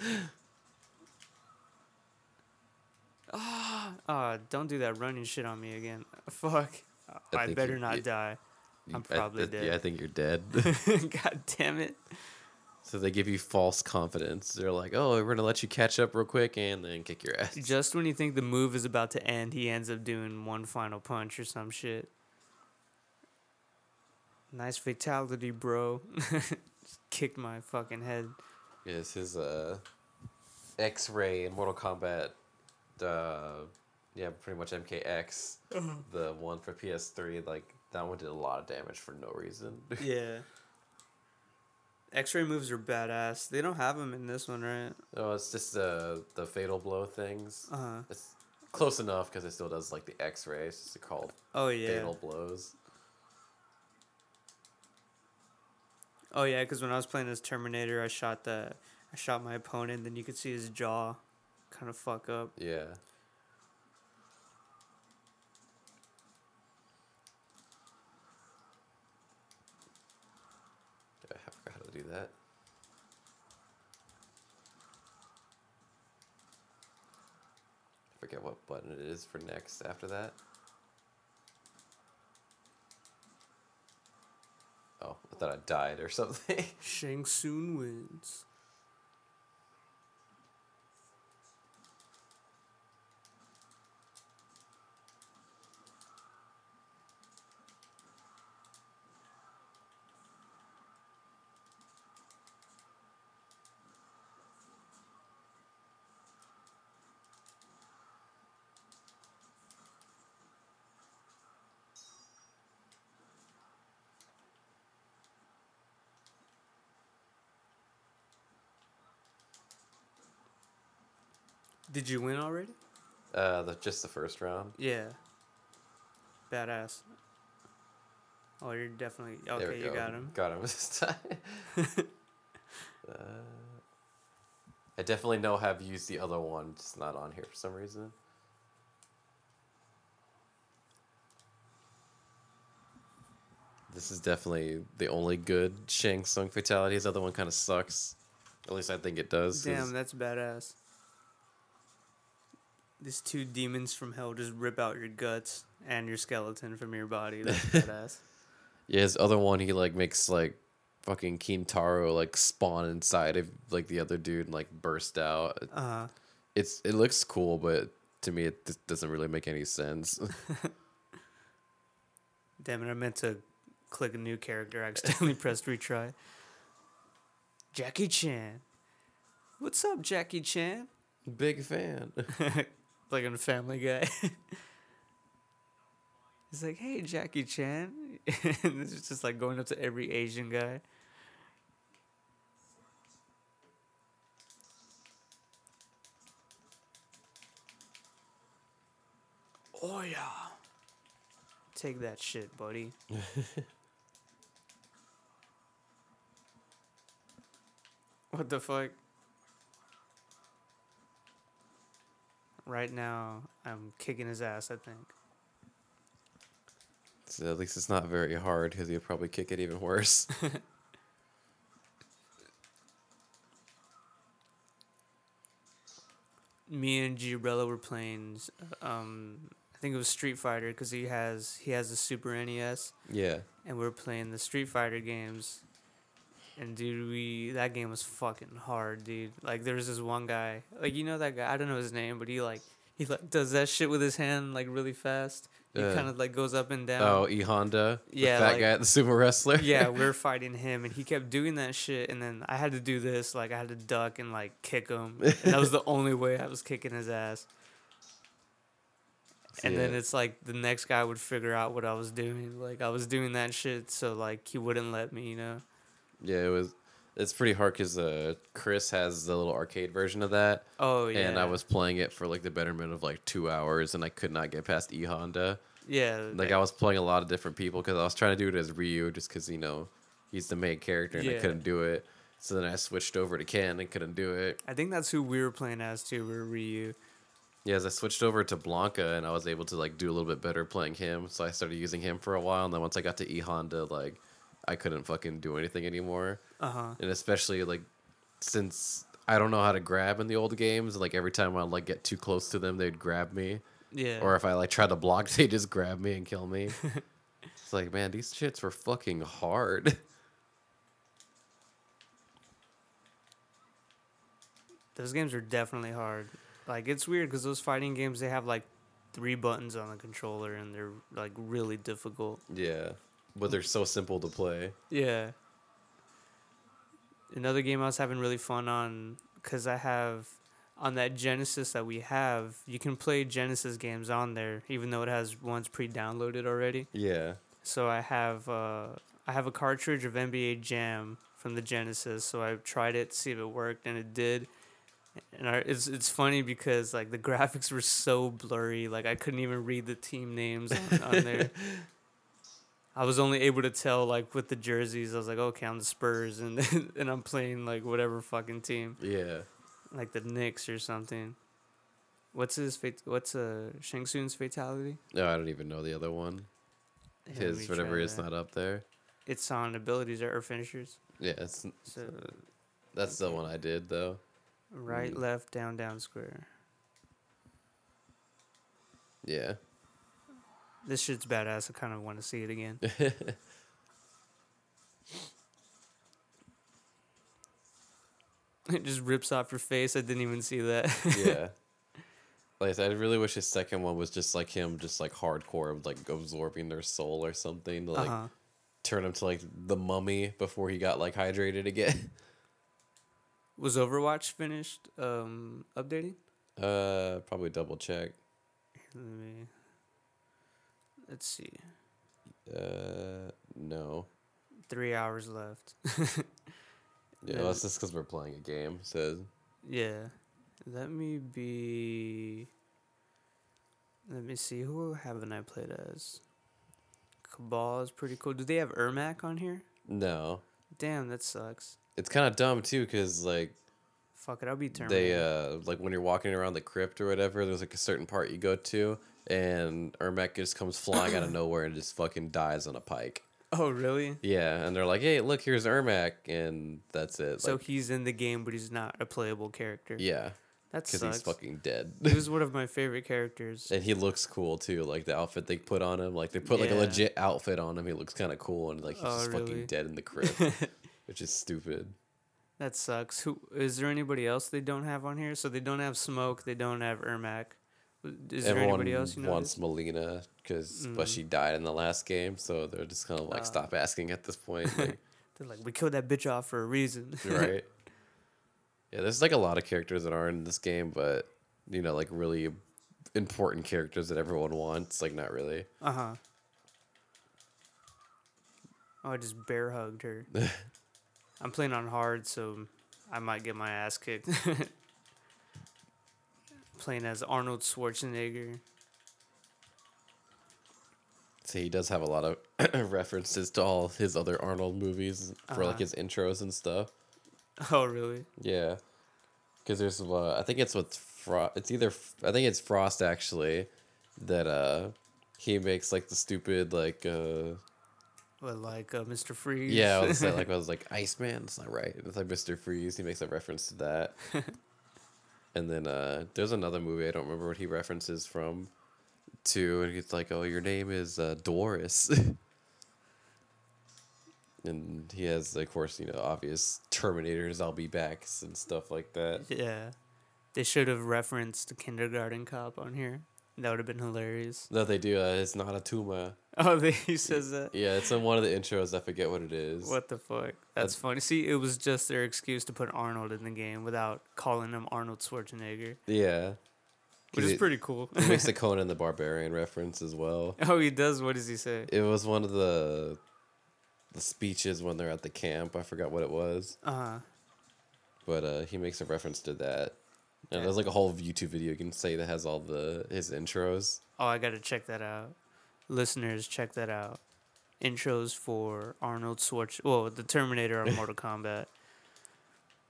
[SPEAKER 1] Ah, oh, don't do that running shit on me again. Fuck.
[SPEAKER 2] I
[SPEAKER 1] I, better not
[SPEAKER 2] you-
[SPEAKER 1] die. I'm
[SPEAKER 2] I-
[SPEAKER 1] probably
[SPEAKER 2] I-
[SPEAKER 1] dead.
[SPEAKER 2] Yeah, I think you're dead. *laughs* *laughs*
[SPEAKER 1] God damn it.
[SPEAKER 2] so they give you false confidence. They're like, "Oh, we're gonna let you catch up real quick and then kick your ass."
[SPEAKER 1] Just when you think the move is about to end, he ends up doing one final punch or some shit. Nice fatality, bro. Kicked my fucking head.
[SPEAKER 2] Yes, his uh, X-ray in Mortal Kombat, uh, Yeah, pretty much MKX. The one for PS3, like that one did a lot of damage for no reason. *laughs*
[SPEAKER 1] Yeah. X-ray moves are badass. They don't have them in this one, right?
[SPEAKER 2] Oh, it's just uh, the fatal blow things.
[SPEAKER 1] Uh huh.
[SPEAKER 2] It's close enough because it still does like the X-ray. It's just called
[SPEAKER 1] Oh yeah.
[SPEAKER 2] fatal blows.
[SPEAKER 1] Oh yeah, because when I was playing as Terminator, I shot the, I shot my opponent. Then you could see his jaw, kind of fuck up.
[SPEAKER 2] Yeah. I forgot how to do that. I forget what button it is for next after that. Oh, I thought I died or something.
[SPEAKER 1] Shang Tsung wins. Did you win already?
[SPEAKER 2] Uh, the, just the first round.
[SPEAKER 1] Yeah. Badass. Oh, you're definitely okay. You
[SPEAKER 2] go.
[SPEAKER 1] got him.
[SPEAKER 2] Got him *laughs* this time. *laughs* uh, I definitely know have used the other one, It's not on here for some reason. This is definitely the only good Shang Tsung fatality. His other one kind of sucks. At least I think it does.
[SPEAKER 1] Damn, that's badass. These two demons from hell just rip out your guts and your skeleton from your body. That's *laughs* badass.
[SPEAKER 2] Yeah, his other one, he like makes like fucking Kintaro like spawn inside of like the other dude and like burst out.
[SPEAKER 1] Uh huh.
[SPEAKER 2] It's it looks cool, but to me it just doesn't really make any sense. *laughs* *laughs*
[SPEAKER 1] Damn it! I meant to click a new character. I accidentally pressed retry. Jackie Chan. What's up, Jackie Chan?
[SPEAKER 2] Big fan.
[SPEAKER 1] Like on Family Guy. *laughs* He's like, "Hey, Jackie Chan," *laughs* and it's just like going up to every Asian guy. Oh yeah. Take that shit, buddy. *laughs* what the fuck? Right now, I'm kicking his ass, I think.
[SPEAKER 2] So at least it's not very hard because he'll probably kick it even worse. *laughs*
[SPEAKER 1] Me and Gibrella were playing, um, I think it was Street Fighter because he has he has the Super NES,
[SPEAKER 2] yeah.
[SPEAKER 1] and we are playing the Street Fighter games. And dude, we that game was fucking hard, dude. Like there was this one guy, like you know that guy. I don't know his name, but he like he like does that shit with his hand like really fast. He
[SPEAKER 2] Uh,
[SPEAKER 1] kind of like goes up and down.
[SPEAKER 2] Oh, E Honda.
[SPEAKER 1] Yeah,
[SPEAKER 2] The fat
[SPEAKER 1] like-
[SPEAKER 2] guy, the sumo wrestler.
[SPEAKER 1] yeah, *laughs* we are fighting him, and he kept doing that shit, and then I had to do this, like I had to duck and like kick him, and that was the *laughs* only way I was kicking his ass. And then it's like the next guy would figure out what I was doing, like I was doing that shit, so like he wouldn't let me, you know.
[SPEAKER 2] Yeah, it was. It's pretty hard because uh, Chris has the little arcade version of that,
[SPEAKER 1] Oh yeah,
[SPEAKER 2] and I was playing it for like the betterment of like two hours, and I could not get past E Honda.
[SPEAKER 1] yeah,
[SPEAKER 2] Like I was playing a lot of different people because I was trying to do it as Ryu, just because you know he's the main character, and I couldn't do it. So then I switched over to Ken and couldn't do it.
[SPEAKER 1] I think that's who we were playing as too. We were Ryu.
[SPEAKER 2] Yeah, as I switched over to Blanka, and I was able to like do a little bit better playing him. So I started using him for a while, and then once I got to E Honda, like I couldn't fucking do anything anymore.
[SPEAKER 1] Uh huh.
[SPEAKER 2] and especially like since I don't know how to grab in the old games, like every time I like get too close to them, they'd grab me,
[SPEAKER 1] Yeah.
[SPEAKER 2] or if I like try to block, *laughs* they just grab me and kill me. *laughs* it's like, man, these shits were fucking hard. *laughs*
[SPEAKER 1] those games are definitely hard. Like it's weird because those fighting games they have like three buttons on the controller and they're like really difficult.
[SPEAKER 2] yeah, but they're so simple to play.
[SPEAKER 1] Yeah. Another game I was having really fun on because I have on that Genesis that we have, you can play Genesis games on there, even though it has ones pre-downloaded already.
[SPEAKER 2] Yeah.
[SPEAKER 1] So I have uh, I have a cartridge of NBA Jam from the Genesis. So I tried it to see if it worked, and it did. And I, it's it's funny because like the *laughs* graphics were so blurry, like I couldn't even read the team names on, on there. *laughs* I was only able to tell like with the jerseys. I was like, okay, I'm the Spurs, and *laughs* and I'm playing like whatever fucking team,
[SPEAKER 2] Yeah.
[SPEAKER 1] like the Knicks or something. What's his fate? What's uh Shang Tsung's fatality?
[SPEAKER 2] No, I don't even know the other one.
[SPEAKER 1] Yeah,
[SPEAKER 2] His whatever is
[SPEAKER 1] that.
[SPEAKER 2] not up there.
[SPEAKER 1] It's on abilities or finishers.
[SPEAKER 2] Yeah, it's
[SPEAKER 1] So
[SPEAKER 2] that's the one I did though.
[SPEAKER 1] right,
[SPEAKER 2] Mm.
[SPEAKER 1] left, down, down, square.
[SPEAKER 2] Yeah.
[SPEAKER 1] This shit's badass. I kind of want to see it again. *laughs* *laughs* it just rips off your face. I didn't even see that.
[SPEAKER 2] yeah. *laughs* Like I said, I really wish his second one was just like him, just like hardcore, like absorbing their soul or something to like
[SPEAKER 1] uh-huh.
[SPEAKER 2] turn him to like the mummy before he got like hydrated again.
[SPEAKER 1] Was Overwatch finished um, updating?
[SPEAKER 2] Uh, probably double check.
[SPEAKER 1] Let me. Let's see.
[SPEAKER 2] Uh, no.
[SPEAKER 1] Three hours left. *laughs*
[SPEAKER 2] Yeah,
[SPEAKER 1] Yeah.
[SPEAKER 2] that's just because we're playing a game. So
[SPEAKER 1] yeah. Let me be. Let me see. Who haven't I played as? Kabal is pretty cool. Do they have Ermac on here?
[SPEAKER 2] no,
[SPEAKER 1] Damn, that sucks.
[SPEAKER 2] it's kind of dumb too, because like
[SPEAKER 1] Fuck it, I'll be Terminator.
[SPEAKER 2] they uh like when you're walking around the crypt or whatever, there's like a certain part you go to, and Ermac just comes flying out of *coughs* nowhere and just fucking dies on a pike.
[SPEAKER 1] oh, really?
[SPEAKER 2] Yeah, and they're like, "Hey, look, here's Ermac," and that's it.
[SPEAKER 1] So
[SPEAKER 2] Like,
[SPEAKER 1] he's in the game, but he's not a playable character.
[SPEAKER 2] yeah,
[SPEAKER 1] that's
[SPEAKER 2] because he's fucking dead.
[SPEAKER 1] he was *laughs* one of my favorite characters.
[SPEAKER 2] and he looks cool too. Like the outfit they put on him, like they put like a legit outfit on him. He looks kind of cool, and like he's
[SPEAKER 1] Oh,
[SPEAKER 2] just
[SPEAKER 1] really?
[SPEAKER 2] fucking dead in the *laughs* crypt, which is stupid.
[SPEAKER 1] That sucks. Who is there anybody else they don't have on here? So they don't have Smoke. They don't have Ermac. Is there anybody else you know?
[SPEAKER 2] wants Mileena because, but
[SPEAKER 1] Mm.
[SPEAKER 2] she died in the last game, so they're just kind of like,
[SPEAKER 1] Ah.
[SPEAKER 2] stop asking at this point, *laughs* like,
[SPEAKER 1] They're like, we killed that bitch off for a reason. *laughs*
[SPEAKER 2] right? Yeah, there's like a lot of characters that aren't in this game, but you know, like really important characters that everyone wants. Like, not really.
[SPEAKER 1] Uh huh. Oh, I just bear hugged her. *laughs* I'm playing on hard, so I might get my ass kicked. *laughs* playing as Arnold Schwarzenegger.
[SPEAKER 2] See, he does have a lot of *coughs* references to all his other Arnold movies for like
[SPEAKER 1] Uh-huh.
[SPEAKER 2] his intros and stuff. *laughs*
[SPEAKER 1] Oh, really?
[SPEAKER 2] Yeah, because there's uh, I think it's with Frost. It's either I think it's Frost actually that uh he makes like the stupid like uh
[SPEAKER 1] What, like uh, Mr. Freeze?
[SPEAKER 2] yeah I was say, like I was *laughs* like Iceman. It's not right. It's like Mister Freeze. He makes a reference to that. *laughs* and then uh there's another movie I don't remember what he references from. To and he's like, oh, your name is uh, Doris. *laughs* and he has, of course, you know, obvious Terminators, I'll be back and stuff like that.
[SPEAKER 1] yeah. They should have referenced Kindergarten Cop on here. That would have been hilarious.
[SPEAKER 2] No, they do. Uh, it's not a Tuma. *laughs*
[SPEAKER 1] Oh, they, he says that.
[SPEAKER 2] Yeah, it's in one of the intros. I forget what it is.
[SPEAKER 1] What the fuck? That's funny. See, it was just their excuse to put Arnold in the game without calling him Arnold Schwarzenegger,
[SPEAKER 2] Yeah.
[SPEAKER 1] Which is
[SPEAKER 2] it-
[SPEAKER 1] pretty cool.
[SPEAKER 2] He makes the *laughs* Conan the Barbarian reference as well.
[SPEAKER 1] oh, he does. What does he say?
[SPEAKER 2] It was one of the the speeches when they're at the camp. I forgot what it was,
[SPEAKER 1] Uh huh.
[SPEAKER 2] but uh, he makes a reference to that. And
[SPEAKER 1] Yeah.
[SPEAKER 2] there's like a whole YouTube video you can say that has all the his intros.
[SPEAKER 1] Oh, I gotta check that out. Listeners, check that out. Intros for Arnold Schwarzenegger. Well, the Terminator on Mortal *laughs* Kombat.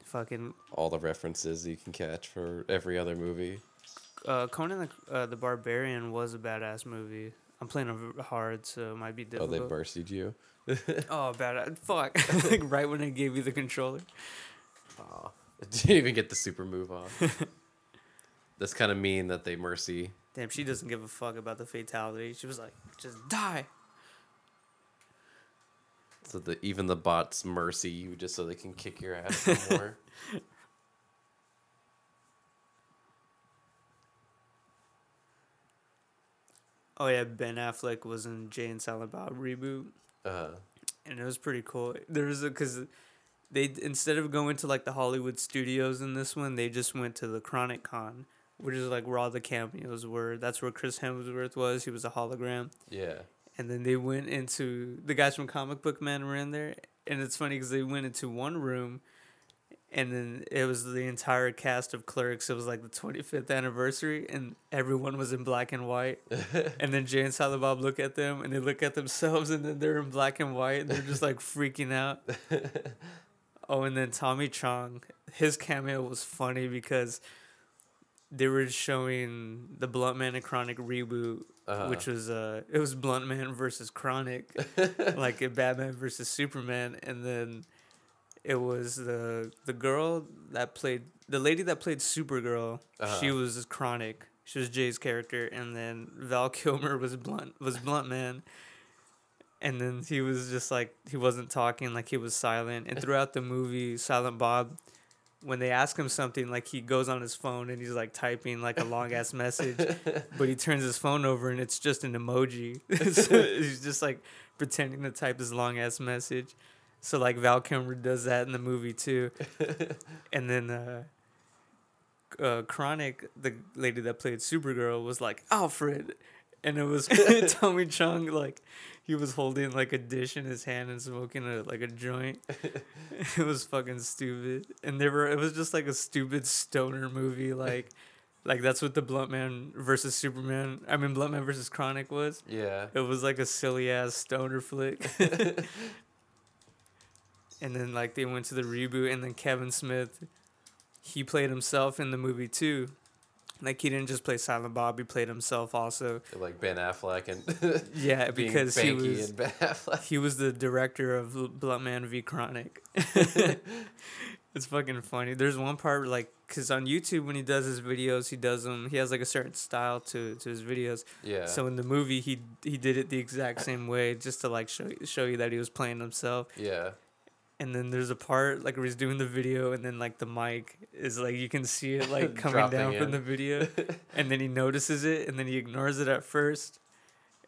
[SPEAKER 1] Fucking
[SPEAKER 2] All the references you can catch for every other movie.
[SPEAKER 1] uh, Conan the, uh, the Barbarian was a badass movie. I'm playing hard, so it might be difficult.
[SPEAKER 2] Oh, they bursted you. *laughs*
[SPEAKER 1] Oh, bad. Fuck! like *laughs* right when I gave you the controller.
[SPEAKER 2] Aw. Didn't even get the super move off. That's kind of mean that they mercy.
[SPEAKER 1] Damn, she doesn't give a fuck about the fatality. She was like, just die.
[SPEAKER 2] So that even the bots mercy you just so they can kick your ass some *laughs* more.
[SPEAKER 1] Oh yeah, Ben Affleck was in Jay and Silent Bob reboot,
[SPEAKER 2] Uh,
[SPEAKER 1] and it was pretty cool. There was a because they instead of going to like the Hollywood studios in this one, they just went to the Chronic Con, which is like where all the cameos were. That's where Chris Hemsworth was. He was a hologram.
[SPEAKER 2] Yeah.
[SPEAKER 1] And then they went into the guys from Comic Book Man were in there, and it's funny because they went into one room, and then it was the entire cast of Clerks. It was like the 25th anniversary, and everyone was in black and white. *laughs* and then Jay and Silent Bob look at them, and they look at themselves, and then they're in black and white, and they're just like *laughs* freaking out. *laughs* Oh, and then Tommy Chong, his cameo was funny because they were showing the Blunt Man and Chronic reboot,
[SPEAKER 2] Uh-huh.
[SPEAKER 1] which was uh, it was Blunt Man versus Chronic, *laughs* like a Batman versus Superman, and then it was the the girl that played the lady that played Supergirl. She
[SPEAKER 2] Uh-huh.
[SPEAKER 1] was Chronic. She was Jay's character, and then Val Kilmer was Blunt was Blunt Man. And then he was just like he wasn't talking, like he was silent. And *laughs* throughout the movie, Silent Bob, when they ask him something, like he goes on his phone and he's like typing like a long ass message, *laughs* but he turns his phone over and it's just an emoji. *laughs* *laughs* so he's just like pretending to type this long ass message. So like Val Kilmer does that in the movie too. and then uh, uh, Chronic, the lady that played Supergirl, was like Alfred, and it was Tommy Chong like he was holding like a dish in his hand and smoking a like a joint. *laughs* *laughs* it was fucking stupid, and they were it was just like a stupid stoner movie like. *laughs* Like that's what the Blunt Man versus Superman. I mean, Blunt Man versus Chronic was.
[SPEAKER 2] yeah.
[SPEAKER 1] It was like a silly ass stoner flick. and then like they went to the reboot, and then Kevin Smith, he played himself in the movie too. Like he didn't just play Silent Bob; he played himself also.
[SPEAKER 2] Like Ben Affleck and *laughs*
[SPEAKER 1] Yeah, *laughs* because he was
[SPEAKER 2] and Ben Affleck.
[SPEAKER 1] he was the director of L- Blunt Man v Chronic. *laughs* it's fucking funny. There's one part like because on YouTube when he does his videos, he does them. He has like a certain style to to his videos.
[SPEAKER 2] Yeah.
[SPEAKER 1] So in the movie, he he did it the exact same way, just to like show show you that he was playing himself.
[SPEAKER 2] yeah.
[SPEAKER 1] And then there's a part like where he's doing the video, and then like the mic is like you can see it like *laughs* coming down from the video, *laughs* and then he notices it, and then he ignores it at first,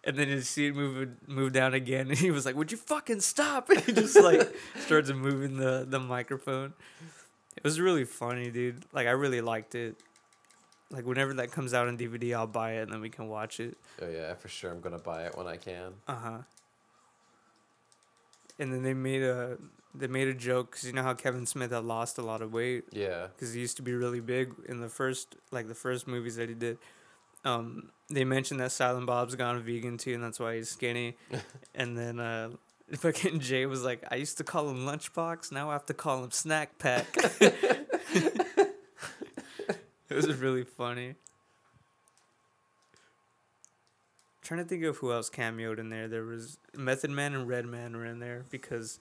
[SPEAKER 1] and then you see it move move down again, and he was like, "Would you fucking stop?" And *laughs* he just like starts moving the the microphone. It was really funny, dude. Like I really liked it. Like whenever that comes out on DVD, I'll buy it, and then we can watch it.
[SPEAKER 2] Oh yeah, for sure. I'm gonna buy it when I can.
[SPEAKER 1] Uh huh. And then they made a they made a joke because you know how Kevin Smith had lost a lot of weight
[SPEAKER 2] Yeah.
[SPEAKER 1] because he used to be really big in the first like the first movies that he did. Um, they mentioned that Silent Bob's gone vegan too, and that's why he's skinny. *laughs* and then uh, *laughs* fucking Jay was like, "I used to call him Lunchbox, now I have to call him Snack Pack." *laughs* it was really funny. trying to think of who else cameoed in there. There was Method Man and Redman were in there because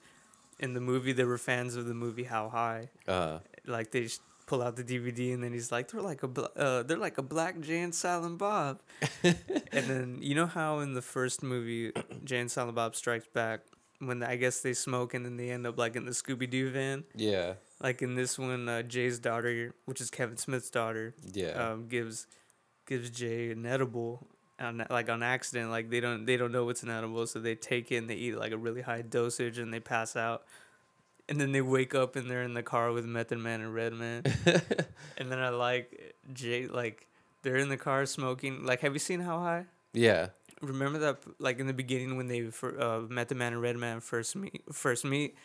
[SPEAKER 1] in the movie they were fans of the movie How High.
[SPEAKER 2] Uh.
[SPEAKER 1] Like they just pull out the DVD and then he's like, they're like a bl- uh, they're like a Black Jay and Silent Bob. *laughs* and then you know how in the first movie Jay and Silent Bob Strikes Back when I guess they smoke and then they end up like in the Scooby Doo van.
[SPEAKER 2] Yeah.
[SPEAKER 1] Like in this one, uh, Jay's daughter, which is Kevin Smith's daughter,
[SPEAKER 2] Yeah.
[SPEAKER 1] um, gives gives Jay an edible on like on accident. Like they don't they don't know what's an edible, so they take it and they eat like a really high dosage and they pass out. And then they wake up and they're in the car with Method Man and Redman. *laughs* and then I like Jay like they're in the car smoking. Like, have you seen How High?
[SPEAKER 2] yeah.
[SPEAKER 1] Remember that like in the beginning when they for uh, Method Man and Redman first meet first meet.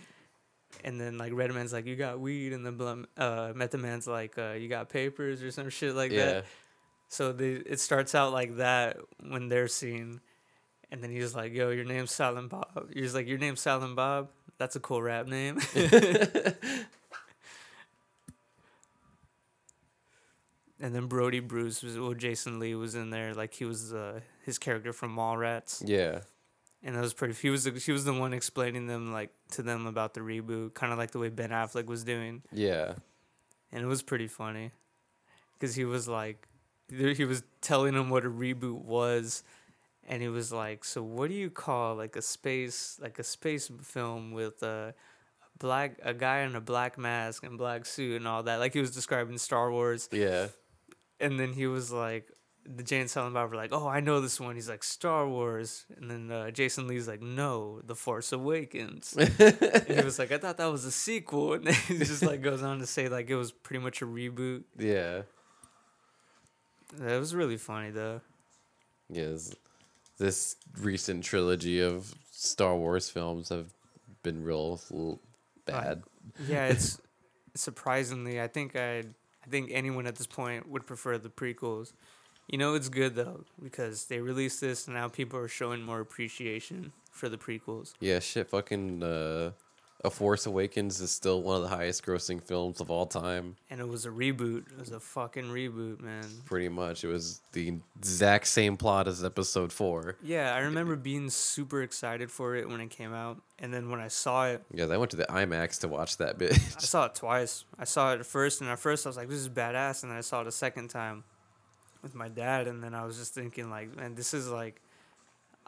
[SPEAKER 1] And then like Redman's like you got weed, and then Blum, uh, Method Man's like uh, you got papers or some shit like
[SPEAKER 2] yeah.
[SPEAKER 1] that. So they it starts out like that when they're seen, and then he's like, "Yo, your name's Silent Bob." He's like, "Your name's Silent Bob. That's a cool rap name." *laughs* and then Brodie Bruce was well, Jason Lee was in there, like he was uh, his character from Mallrats,
[SPEAKER 2] Yeah.
[SPEAKER 1] and that was pretty. He was the, he was the one explaining them like to them about the reboot, kind of like the way Ben Affleck was doing
[SPEAKER 2] Yeah.
[SPEAKER 1] and it was pretty funny because he was like he was telling him what a reboot was and he was like so what do you call like a space like a space film with a, black a guy in a black mask and black suit and all that like he was describing star wars
[SPEAKER 2] Yeah.
[SPEAKER 1] and then he was like the Jay and Silent Bob were like, "Oh, I know this one." He's like, "Star Wars," and then uh, Jason Lee's like, "No, The Force Awakens." *laughs* he was like, "I thought that was a sequel," *laughs* and then he just like goes on to say like it was pretty much a reboot.
[SPEAKER 2] yeah.
[SPEAKER 1] That was really funny though.
[SPEAKER 2] Yes. This recent trilogy of Star Wars films have been real bad.
[SPEAKER 1] Yeah, it's *laughs* surprisingly. I think I, I think anyone at this point would prefer the prequels. You know, it's good though because they released this, and now people are showing more appreciation for the prequels.
[SPEAKER 2] Yeah, shit. Fucking uh, A Force Awakens is still one of the highest grossing films of all time.
[SPEAKER 1] And it was a reboot. It was a fucking reboot, man.
[SPEAKER 2] Pretty much, it was the exact same plot as Episode Four.
[SPEAKER 1] Yeah, I remember being super excited for it when it came out, and then when I saw it,
[SPEAKER 2] Yeah, I went to the IMAX to watch that bitch.
[SPEAKER 1] I saw it twice. I saw it first, and at first I was like, "This is badass," and then I saw it a second time with my dad, and then I was just thinking, like, "Man, this is like."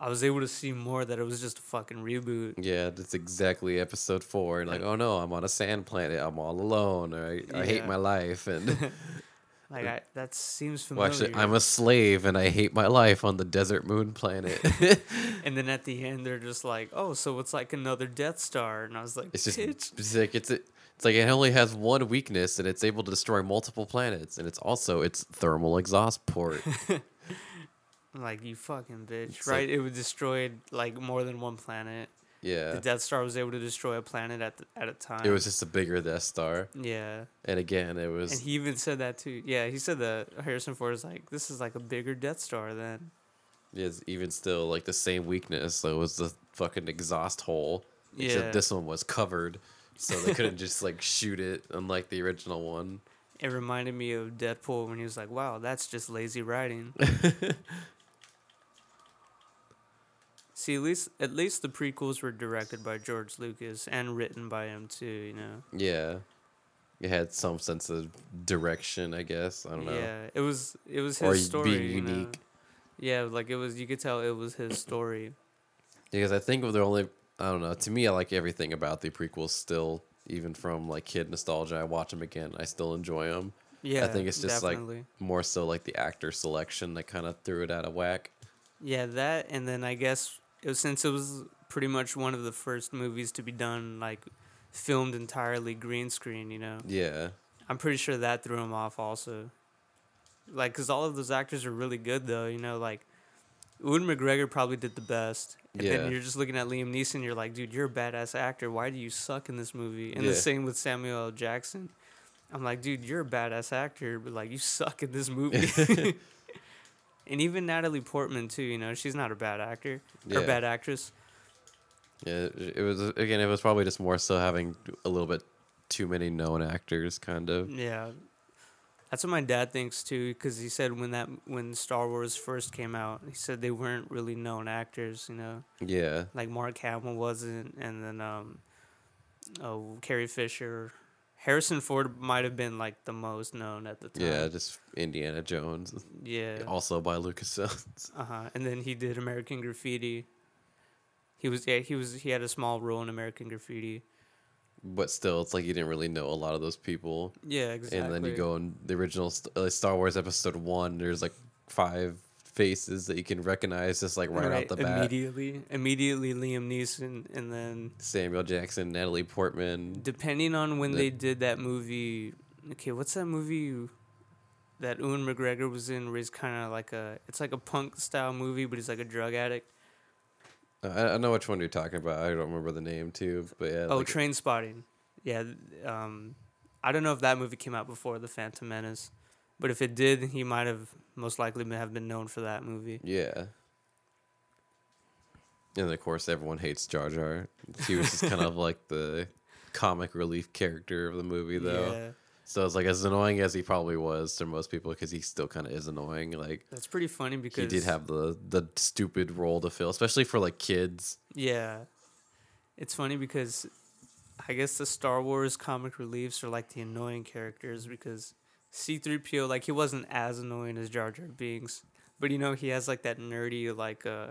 [SPEAKER 1] I was able to see more that it was just a fucking reboot.
[SPEAKER 2] yeah, that's exactly Episode Four. Like, oh no, I'm on a sand planet. I'm all alone. Or I, I hate my life. And *laughs* *laughs*
[SPEAKER 1] Like I, that seems familiar.
[SPEAKER 2] well, actually, I'm a slave, and I hate my life on the desert moon planet. *laughs*
[SPEAKER 1] and then at the end, they're just like, "Oh, so it's like another Death Star," and I was like,
[SPEAKER 2] It's just
[SPEAKER 1] "Bitch."
[SPEAKER 2] it's like it's it's like it only has one weakness and it's able to destroy multiple planets and it's also its thermal exhaust port.
[SPEAKER 1] Like you fucking bitch,
[SPEAKER 2] It's
[SPEAKER 1] right?
[SPEAKER 2] like-
[SPEAKER 1] it was destroyed like more than one planet.
[SPEAKER 2] yeah.
[SPEAKER 1] The Death Star was able to destroy a planet at the, at a time.
[SPEAKER 2] It was just a bigger Death Star.
[SPEAKER 1] yeah,
[SPEAKER 2] And again, it was
[SPEAKER 1] and he even said that too. Yeah, he said that Harrison Ford is like, "This is like a bigger Death Star than."
[SPEAKER 2] is even still like the same weakness. So it was the fucking exhaust hole.
[SPEAKER 1] Yeah.
[SPEAKER 2] Except this one was covered. So they couldn't just like shoot it unlike the original one.
[SPEAKER 1] It reminded me of Deadpool when he was like, "Wow, that's just lazy writing." *laughs* See, at least at least the prequels were directed by George Lucas and written by him too. You know.
[SPEAKER 2] Yeah. It had some sense of direction, I guess. I don't know.
[SPEAKER 1] Yeah, it was it was
[SPEAKER 2] Or
[SPEAKER 1] his story.
[SPEAKER 2] being
[SPEAKER 1] you know?
[SPEAKER 2] unique.
[SPEAKER 1] Yeah, like it was. You could tell it was his story.
[SPEAKER 2] Because I think of the only I don't know. To me, I like everything about the prequels still, even from like kid nostalgia. I watch them again. I still enjoy them.
[SPEAKER 1] Yeah,
[SPEAKER 2] I think it's just
[SPEAKER 1] definitely.
[SPEAKER 2] like more so like the actor selection that kind of threw it out of whack.
[SPEAKER 1] Yeah, that and then I guess it was, since it was pretty much one of the first movies to be done like filmed entirely green screen, you know.
[SPEAKER 2] Yeah,
[SPEAKER 1] I'm pretty sure that threw him off also. Like cuz all of those actors are really good though, you know, like Ewan McGregor probably did the best. And
[SPEAKER 2] Yeah.
[SPEAKER 1] then you're just looking at Liam Neeson, you're like, dude, you're a badass actor. Why do you suck in this movie? And
[SPEAKER 2] Yeah.
[SPEAKER 1] the same with Samuel L. Jackson. I'm like, dude, you're a badass actor, but like you suck in this movie. *laughs* *laughs* and even Natalie Portman too, you know, she's not a bad actor or
[SPEAKER 2] Yeah.
[SPEAKER 1] bad actress.
[SPEAKER 2] yeah. It it was again. It was probably just more so having a little bit too many known actors, kind of.
[SPEAKER 1] Yeah, that's what my dad thinks too. Because he said when that when Star Wars first came out, he said they weren't really known actors. You know,
[SPEAKER 2] Yeah,
[SPEAKER 1] like Mark Hamill wasn't, and then um, oh Carrie Fisher, Harrison Ford might have been like the most known at the time.
[SPEAKER 2] yeah. Just Indiana Jones,
[SPEAKER 1] yeah.
[SPEAKER 2] also by Lucas. *laughs*
[SPEAKER 1] Uh huh. And then he did American Graffiti. He was yeah he was he had a small role in American Graffiti.
[SPEAKER 2] but still, it's like you didn't really know a lot of those people.
[SPEAKER 1] Yeah, exactly.
[SPEAKER 2] And then you go in the original St- uh, Star Wars Episode One. There's like five faces that you can recognize just like right, out the bat.
[SPEAKER 1] immediately. Immediately Liam Neeson, and then
[SPEAKER 2] Samuel Jackson, Natalie Portman.
[SPEAKER 1] depending on when
[SPEAKER 2] The-
[SPEAKER 1] they did that movie. Okay, what's that movie that Ewan McGregor was in? Where he's kind of like a, it's like a punk style movie, but he's like a drug addict.
[SPEAKER 2] Uh, I, I know which one you're talking about. I don't remember the name too, but yeah.
[SPEAKER 1] Oh,
[SPEAKER 2] like-
[SPEAKER 1] Trainspotting. Yeah, um, I don't know if that movie came out before The Phantom Menace, but if it did, he might have most likely have been known for that movie.
[SPEAKER 2] Yeah. And of course, everyone hates Jar Jar. He was just kind of *laughs* like the comic relief character of the movie, though.
[SPEAKER 1] Yeah,
[SPEAKER 2] So it's like as annoying as he probably was to most people, because he still kind of is annoying. Like
[SPEAKER 1] that's pretty funny because
[SPEAKER 2] he did have the the stupid role to fill, especially for like kids.
[SPEAKER 1] Yeah. It's funny because I guess the Star Wars comic reliefs are like the annoying characters because C3PO like he wasn't as annoying as Jar Jar Binks, but you know he has like that nerdy like uh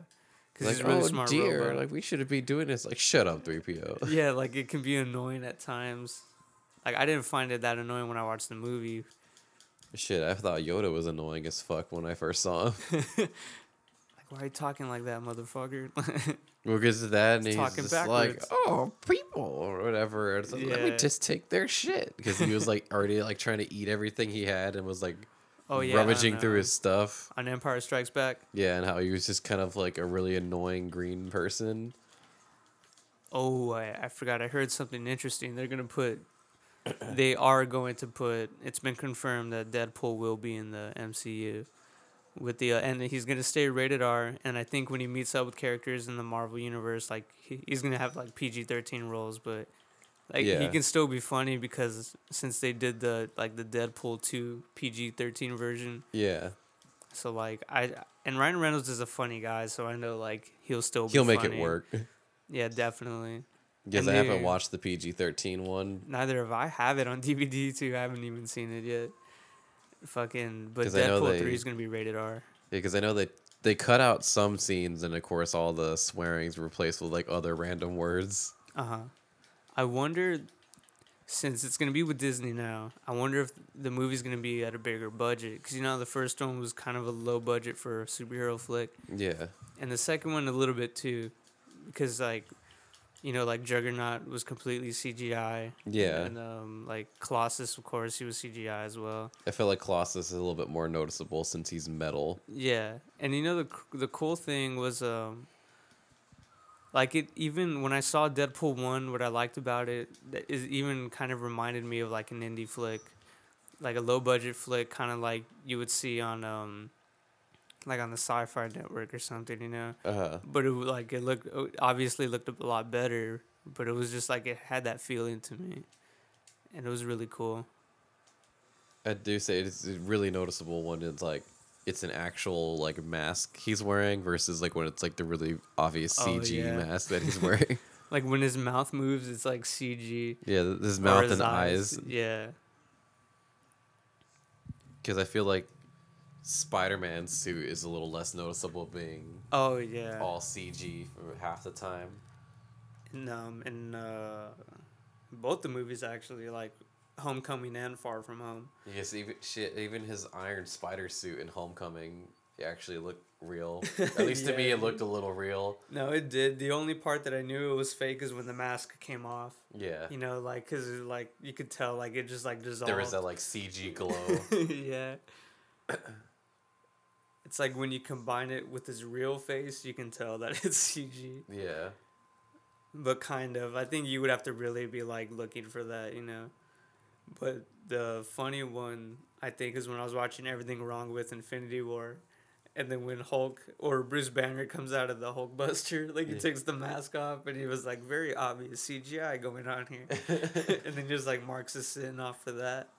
[SPEAKER 1] cuz
[SPEAKER 2] Like
[SPEAKER 1] he's a really
[SPEAKER 2] oh
[SPEAKER 1] smart
[SPEAKER 2] dear,
[SPEAKER 1] robot.
[SPEAKER 2] like we shouldn't be doing this. Like shut up, three PO. *laughs*
[SPEAKER 1] yeah, like it can be annoying at times. Like I didn't find it that annoying when I watched the movie.
[SPEAKER 2] Shit, I thought Yoda was annoying as fuck when I first saw him. *laughs*
[SPEAKER 1] Why are you talking like that, motherfucker? *laughs*
[SPEAKER 2] Well, because of that, and he's
[SPEAKER 1] Talking
[SPEAKER 2] just like, "Oh, people," or whatever. It's like, Let me just take their shit because he was like already like trying to eat everything he had and was like
[SPEAKER 1] oh yeah,
[SPEAKER 2] rummaging through his stuff.
[SPEAKER 1] on Empire Strikes Back.
[SPEAKER 2] Yeah, and how he was just kind of like a really annoying green person.
[SPEAKER 1] Oh, I, I forgot. I heard something interesting. They're gonna put. they are going to put. It's been confirmed that Deadpool will be in the MCU, with the uh, and he's gonna stay rated R. And I think when he meets up with characters in the Marvel universe, like he, he's gonna have like PG thirteen roles, but like he can still be funny because since they did the like the Deadpool two PG thirteen version,
[SPEAKER 2] Yeah,
[SPEAKER 1] so like I and Ryan Reynolds is a funny guy, so I know like he'll still be
[SPEAKER 2] he'll make it work.
[SPEAKER 1] Yeah, definitely.
[SPEAKER 2] Because I haven't watched the PG thirteen one.
[SPEAKER 1] Neither have I. have it on DVD too. I haven't even seen it yet. Fucking, but
[SPEAKER 2] 'Cause I know
[SPEAKER 1] Deadpool
[SPEAKER 2] they-
[SPEAKER 1] three is gonna be rated R.
[SPEAKER 2] Because I know that they cut out some scenes, and of course, all the swearing's replaced with like other random words.
[SPEAKER 1] Uh huh. I wonder, since it's gonna be with Disney now, I wonder if the movie's gonna be at a bigger budget. Cause you know the first one was kind of a low budget for a superhero flick,
[SPEAKER 2] Yeah,
[SPEAKER 1] and the second one a little bit too, because like, you know, like Juggernaut was completely CGI.
[SPEAKER 2] Yeah.
[SPEAKER 1] And um, like Colossus, of course, he was CGI as well.
[SPEAKER 2] I feel like Colossus is a little bit more noticeable since he's metal.
[SPEAKER 1] Yeah, and you know the the cool thing was um like it even when I saw Deadpool 1 what I liked about it is even kind of reminded me of like an indie flick. Like a low budget flick kind of like you would see on um like on the Sci-Fi network or something, you know.
[SPEAKER 2] Uh huh.
[SPEAKER 1] But it like it looked obviously looked a lot better, but it was just like it had that feeling to me. And it was really cool.
[SPEAKER 2] I do say it's really noticeable when it's like it's an actual like mask he's wearing versus like when it's like the really obvious
[SPEAKER 1] Oh,
[SPEAKER 2] CG
[SPEAKER 1] yeah.
[SPEAKER 2] mask that he's *laughs* wearing.
[SPEAKER 1] Like when his mouth moves, it's like CG.
[SPEAKER 2] yeah, his mouth
[SPEAKER 1] his
[SPEAKER 2] and eyes.
[SPEAKER 1] Yeah.
[SPEAKER 2] Because I feel like Spider Man's suit is a little less noticeable being
[SPEAKER 1] Oh yeah.
[SPEAKER 2] all CG for half the time.
[SPEAKER 1] In um in uh, both the movies actually, like Homecoming and Far From Home.
[SPEAKER 2] Yes, even shit, even his Iron Spider suit in Homecoming actually looked real. *laughs* At least to me, it looked a little real.
[SPEAKER 1] No, it did. The only part that I knew it was fake is when the mask came off.
[SPEAKER 2] Yeah,
[SPEAKER 1] You know, like because like you could tell like it just like dissolved.
[SPEAKER 2] there was that like CG glow. *laughs*
[SPEAKER 1] yeah. *coughs* It's like when you combine it with his real face, you can tell that *laughs* it's CG.
[SPEAKER 2] yeah.
[SPEAKER 1] But kind of. I think you would have to really be like looking for that, you know. But the funny one I think is when I was watching Everything Wrong with Infinity War. And then when Hulk or Bruce Banner comes out of the Hulk Buster, *laughs* like he
[SPEAKER 2] Yeah.
[SPEAKER 1] takes the mask off and he was like very obvious CGI going on here. *laughs* and then just like Marx is sitting off for that.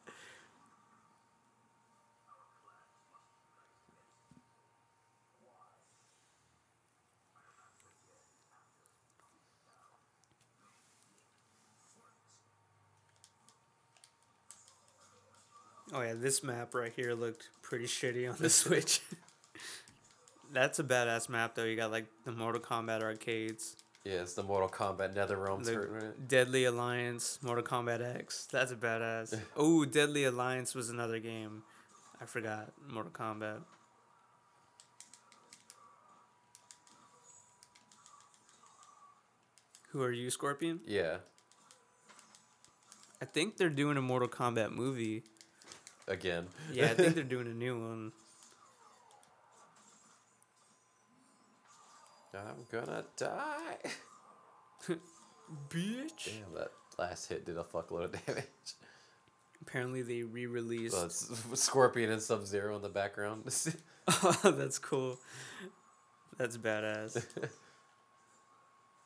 [SPEAKER 1] Oh yeah, this map right here looked pretty shitty on the *laughs* Switch. That's a badass map though. You got like the Mortal Kombat arcades,
[SPEAKER 2] Yeah, it's the Mortal Kombat NetherRealm
[SPEAKER 1] the
[SPEAKER 2] tournament.
[SPEAKER 1] Deadly Alliance, Mortal Kombat X. That's a badass. *laughs* oh, Deadly Alliance was another game. I forgot Mortal Kombat. Who are you, Scorpion?
[SPEAKER 2] Yeah,
[SPEAKER 1] I think they're doing a Mortal Kombat movie.
[SPEAKER 2] Again.
[SPEAKER 1] Yeah, I think they're *laughs* doing a new one.
[SPEAKER 2] I'm gonna die. *laughs*
[SPEAKER 1] Bitch.
[SPEAKER 2] Damn, that last hit did a fuckload of damage.
[SPEAKER 1] Apparently, they re-released.
[SPEAKER 2] Well, *laughs* Scorpion and Sub Zero in the background.
[SPEAKER 1] Oh, that's cool. That's badass.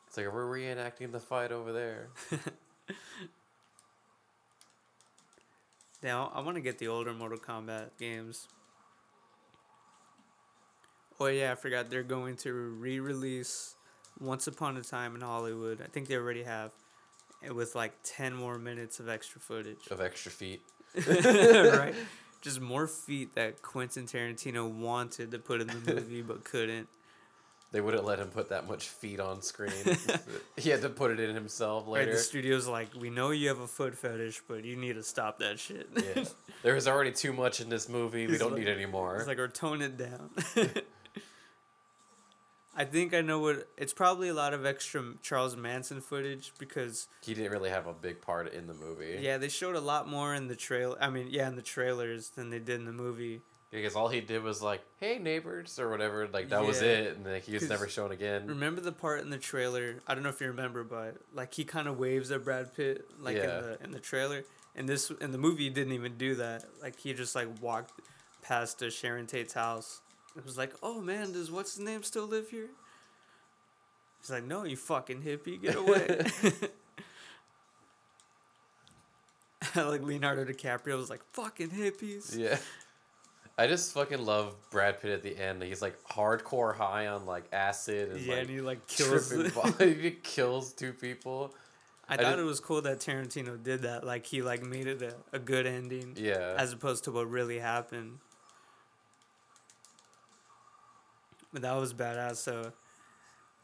[SPEAKER 2] It's like we're reenacting the fight over there.
[SPEAKER 1] Now, I want to get the older Mortal Kombat games. Oh yeah, I forgot they're going to re-release Once Upon a Time in Hollywood. I think they already have, eh, with like ten more minutes of extra footage.
[SPEAKER 2] Of extra feet. *laughs*
[SPEAKER 1] right? *laughs* Just more feet that Quentin Tarantino wanted to put in the movie but couldn't.
[SPEAKER 2] They wouldn't let him put that much feet on screen. *laughs* he had to put it in himself
[SPEAKER 1] Right,
[SPEAKER 2] later.
[SPEAKER 1] the studio's like, we know you have a foot fetish, but you need to stop that shit.
[SPEAKER 2] yeah. *laughs* There was already too much in this movie. We
[SPEAKER 1] It's
[SPEAKER 2] don't
[SPEAKER 1] like-
[SPEAKER 2] need any more.
[SPEAKER 1] It's like, or tone it down. *laughs* I think I know what. It's probably a lot of extra Charles Manson footage because
[SPEAKER 2] he didn't really have a big part in the movie.
[SPEAKER 1] yeah, they showed a lot more in the trail. I mean, yeah, in the trailers than they did in the movie.
[SPEAKER 2] Because all he did was like, "Hey neighbors" or whatever. Like that was it, and like, he was never shown again.
[SPEAKER 1] Remember the part in the trailer? I don't know if you remember, but like he kind of waves at Brad Pitt, like
[SPEAKER 2] Yeah.
[SPEAKER 1] in the in the trailer. And this in the movie, he didn't even do that. Like he just like walked past to Sharon Tate's house. It was like, oh man, does what's his name still live here? He's like, no, you fucking hippie, get away. *laughs* *laughs* like Leonardo DiCaprio was like, fucking hippies.
[SPEAKER 2] Yeah. I just fucking love Brad Pitt at the end. He's like hardcore high on like acid and
[SPEAKER 1] Yeah,
[SPEAKER 2] like
[SPEAKER 1] and he like kills. *laughs*
[SPEAKER 2] he kills two people.
[SPEAKER 1] I
[SPEAKER 2] I
[SPEAKER 1] thought
[SPEAKER 2] did-
[SPEAKER 1] it was cool that Tarantino did that. Like he like made it a, a good ending.
[SPEAKER 2] Yeah.
[SPEAKER 1] as opposed to what really happened. But that was badass. So,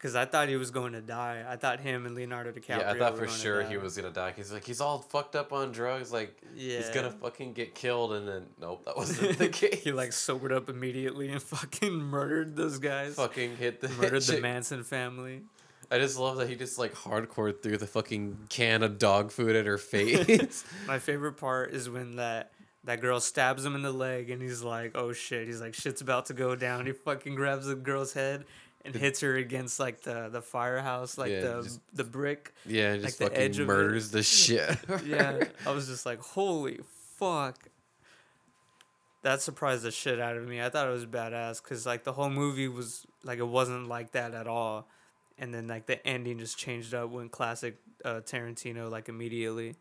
[SPEAKER 1] because I thought he was going to die. I thought him and Leonardo DiCaprio.
[SPEAKER 2] yeah, I thought for sure he was gonna die. He's like he's all fucked up on drugs. Like he's gonna fucking get killed, and then nope, that *laughs* wasn't the case.
[SPEAKER 1] he like sobered up immediately and *laughs* fucking murdered those guys.
[SPEAKER 2] fucking hit the
[SPEAKER 1] murdered the. Manson family.
[SPEAKER 2] I just love that he just like hardcore threw the fucking can of dog food at her *laughs* face.
[SPEAKER 1] My favorite part is when that that girl stabs him in the leg and he's like, "Oh shit!" He's like, "Shit's about to go down." He fucking grabs the girl's head and hits her against like the the firehouse, like
[SPEAKER 2] Yeah,
[SPEAKER 1] the
[SPEAKER 2] just-
[SPEAKER 1] the brick.
[SPEAKER 2] yeah, just
[SPEAKER 1] the edge
[SPEAKER 2] fucking
[SPEAKER 1] of it.
[SPEAKER 2] murders the *laughs* shit.
[SPEAKER 1] yeah. I was just like, holy fuck. That surprised the shit out of me. I thought it was badass because like the whole movie was like it wasn't like that at all, and then like the ending just changed up when classic uh, Tarantino like immediately.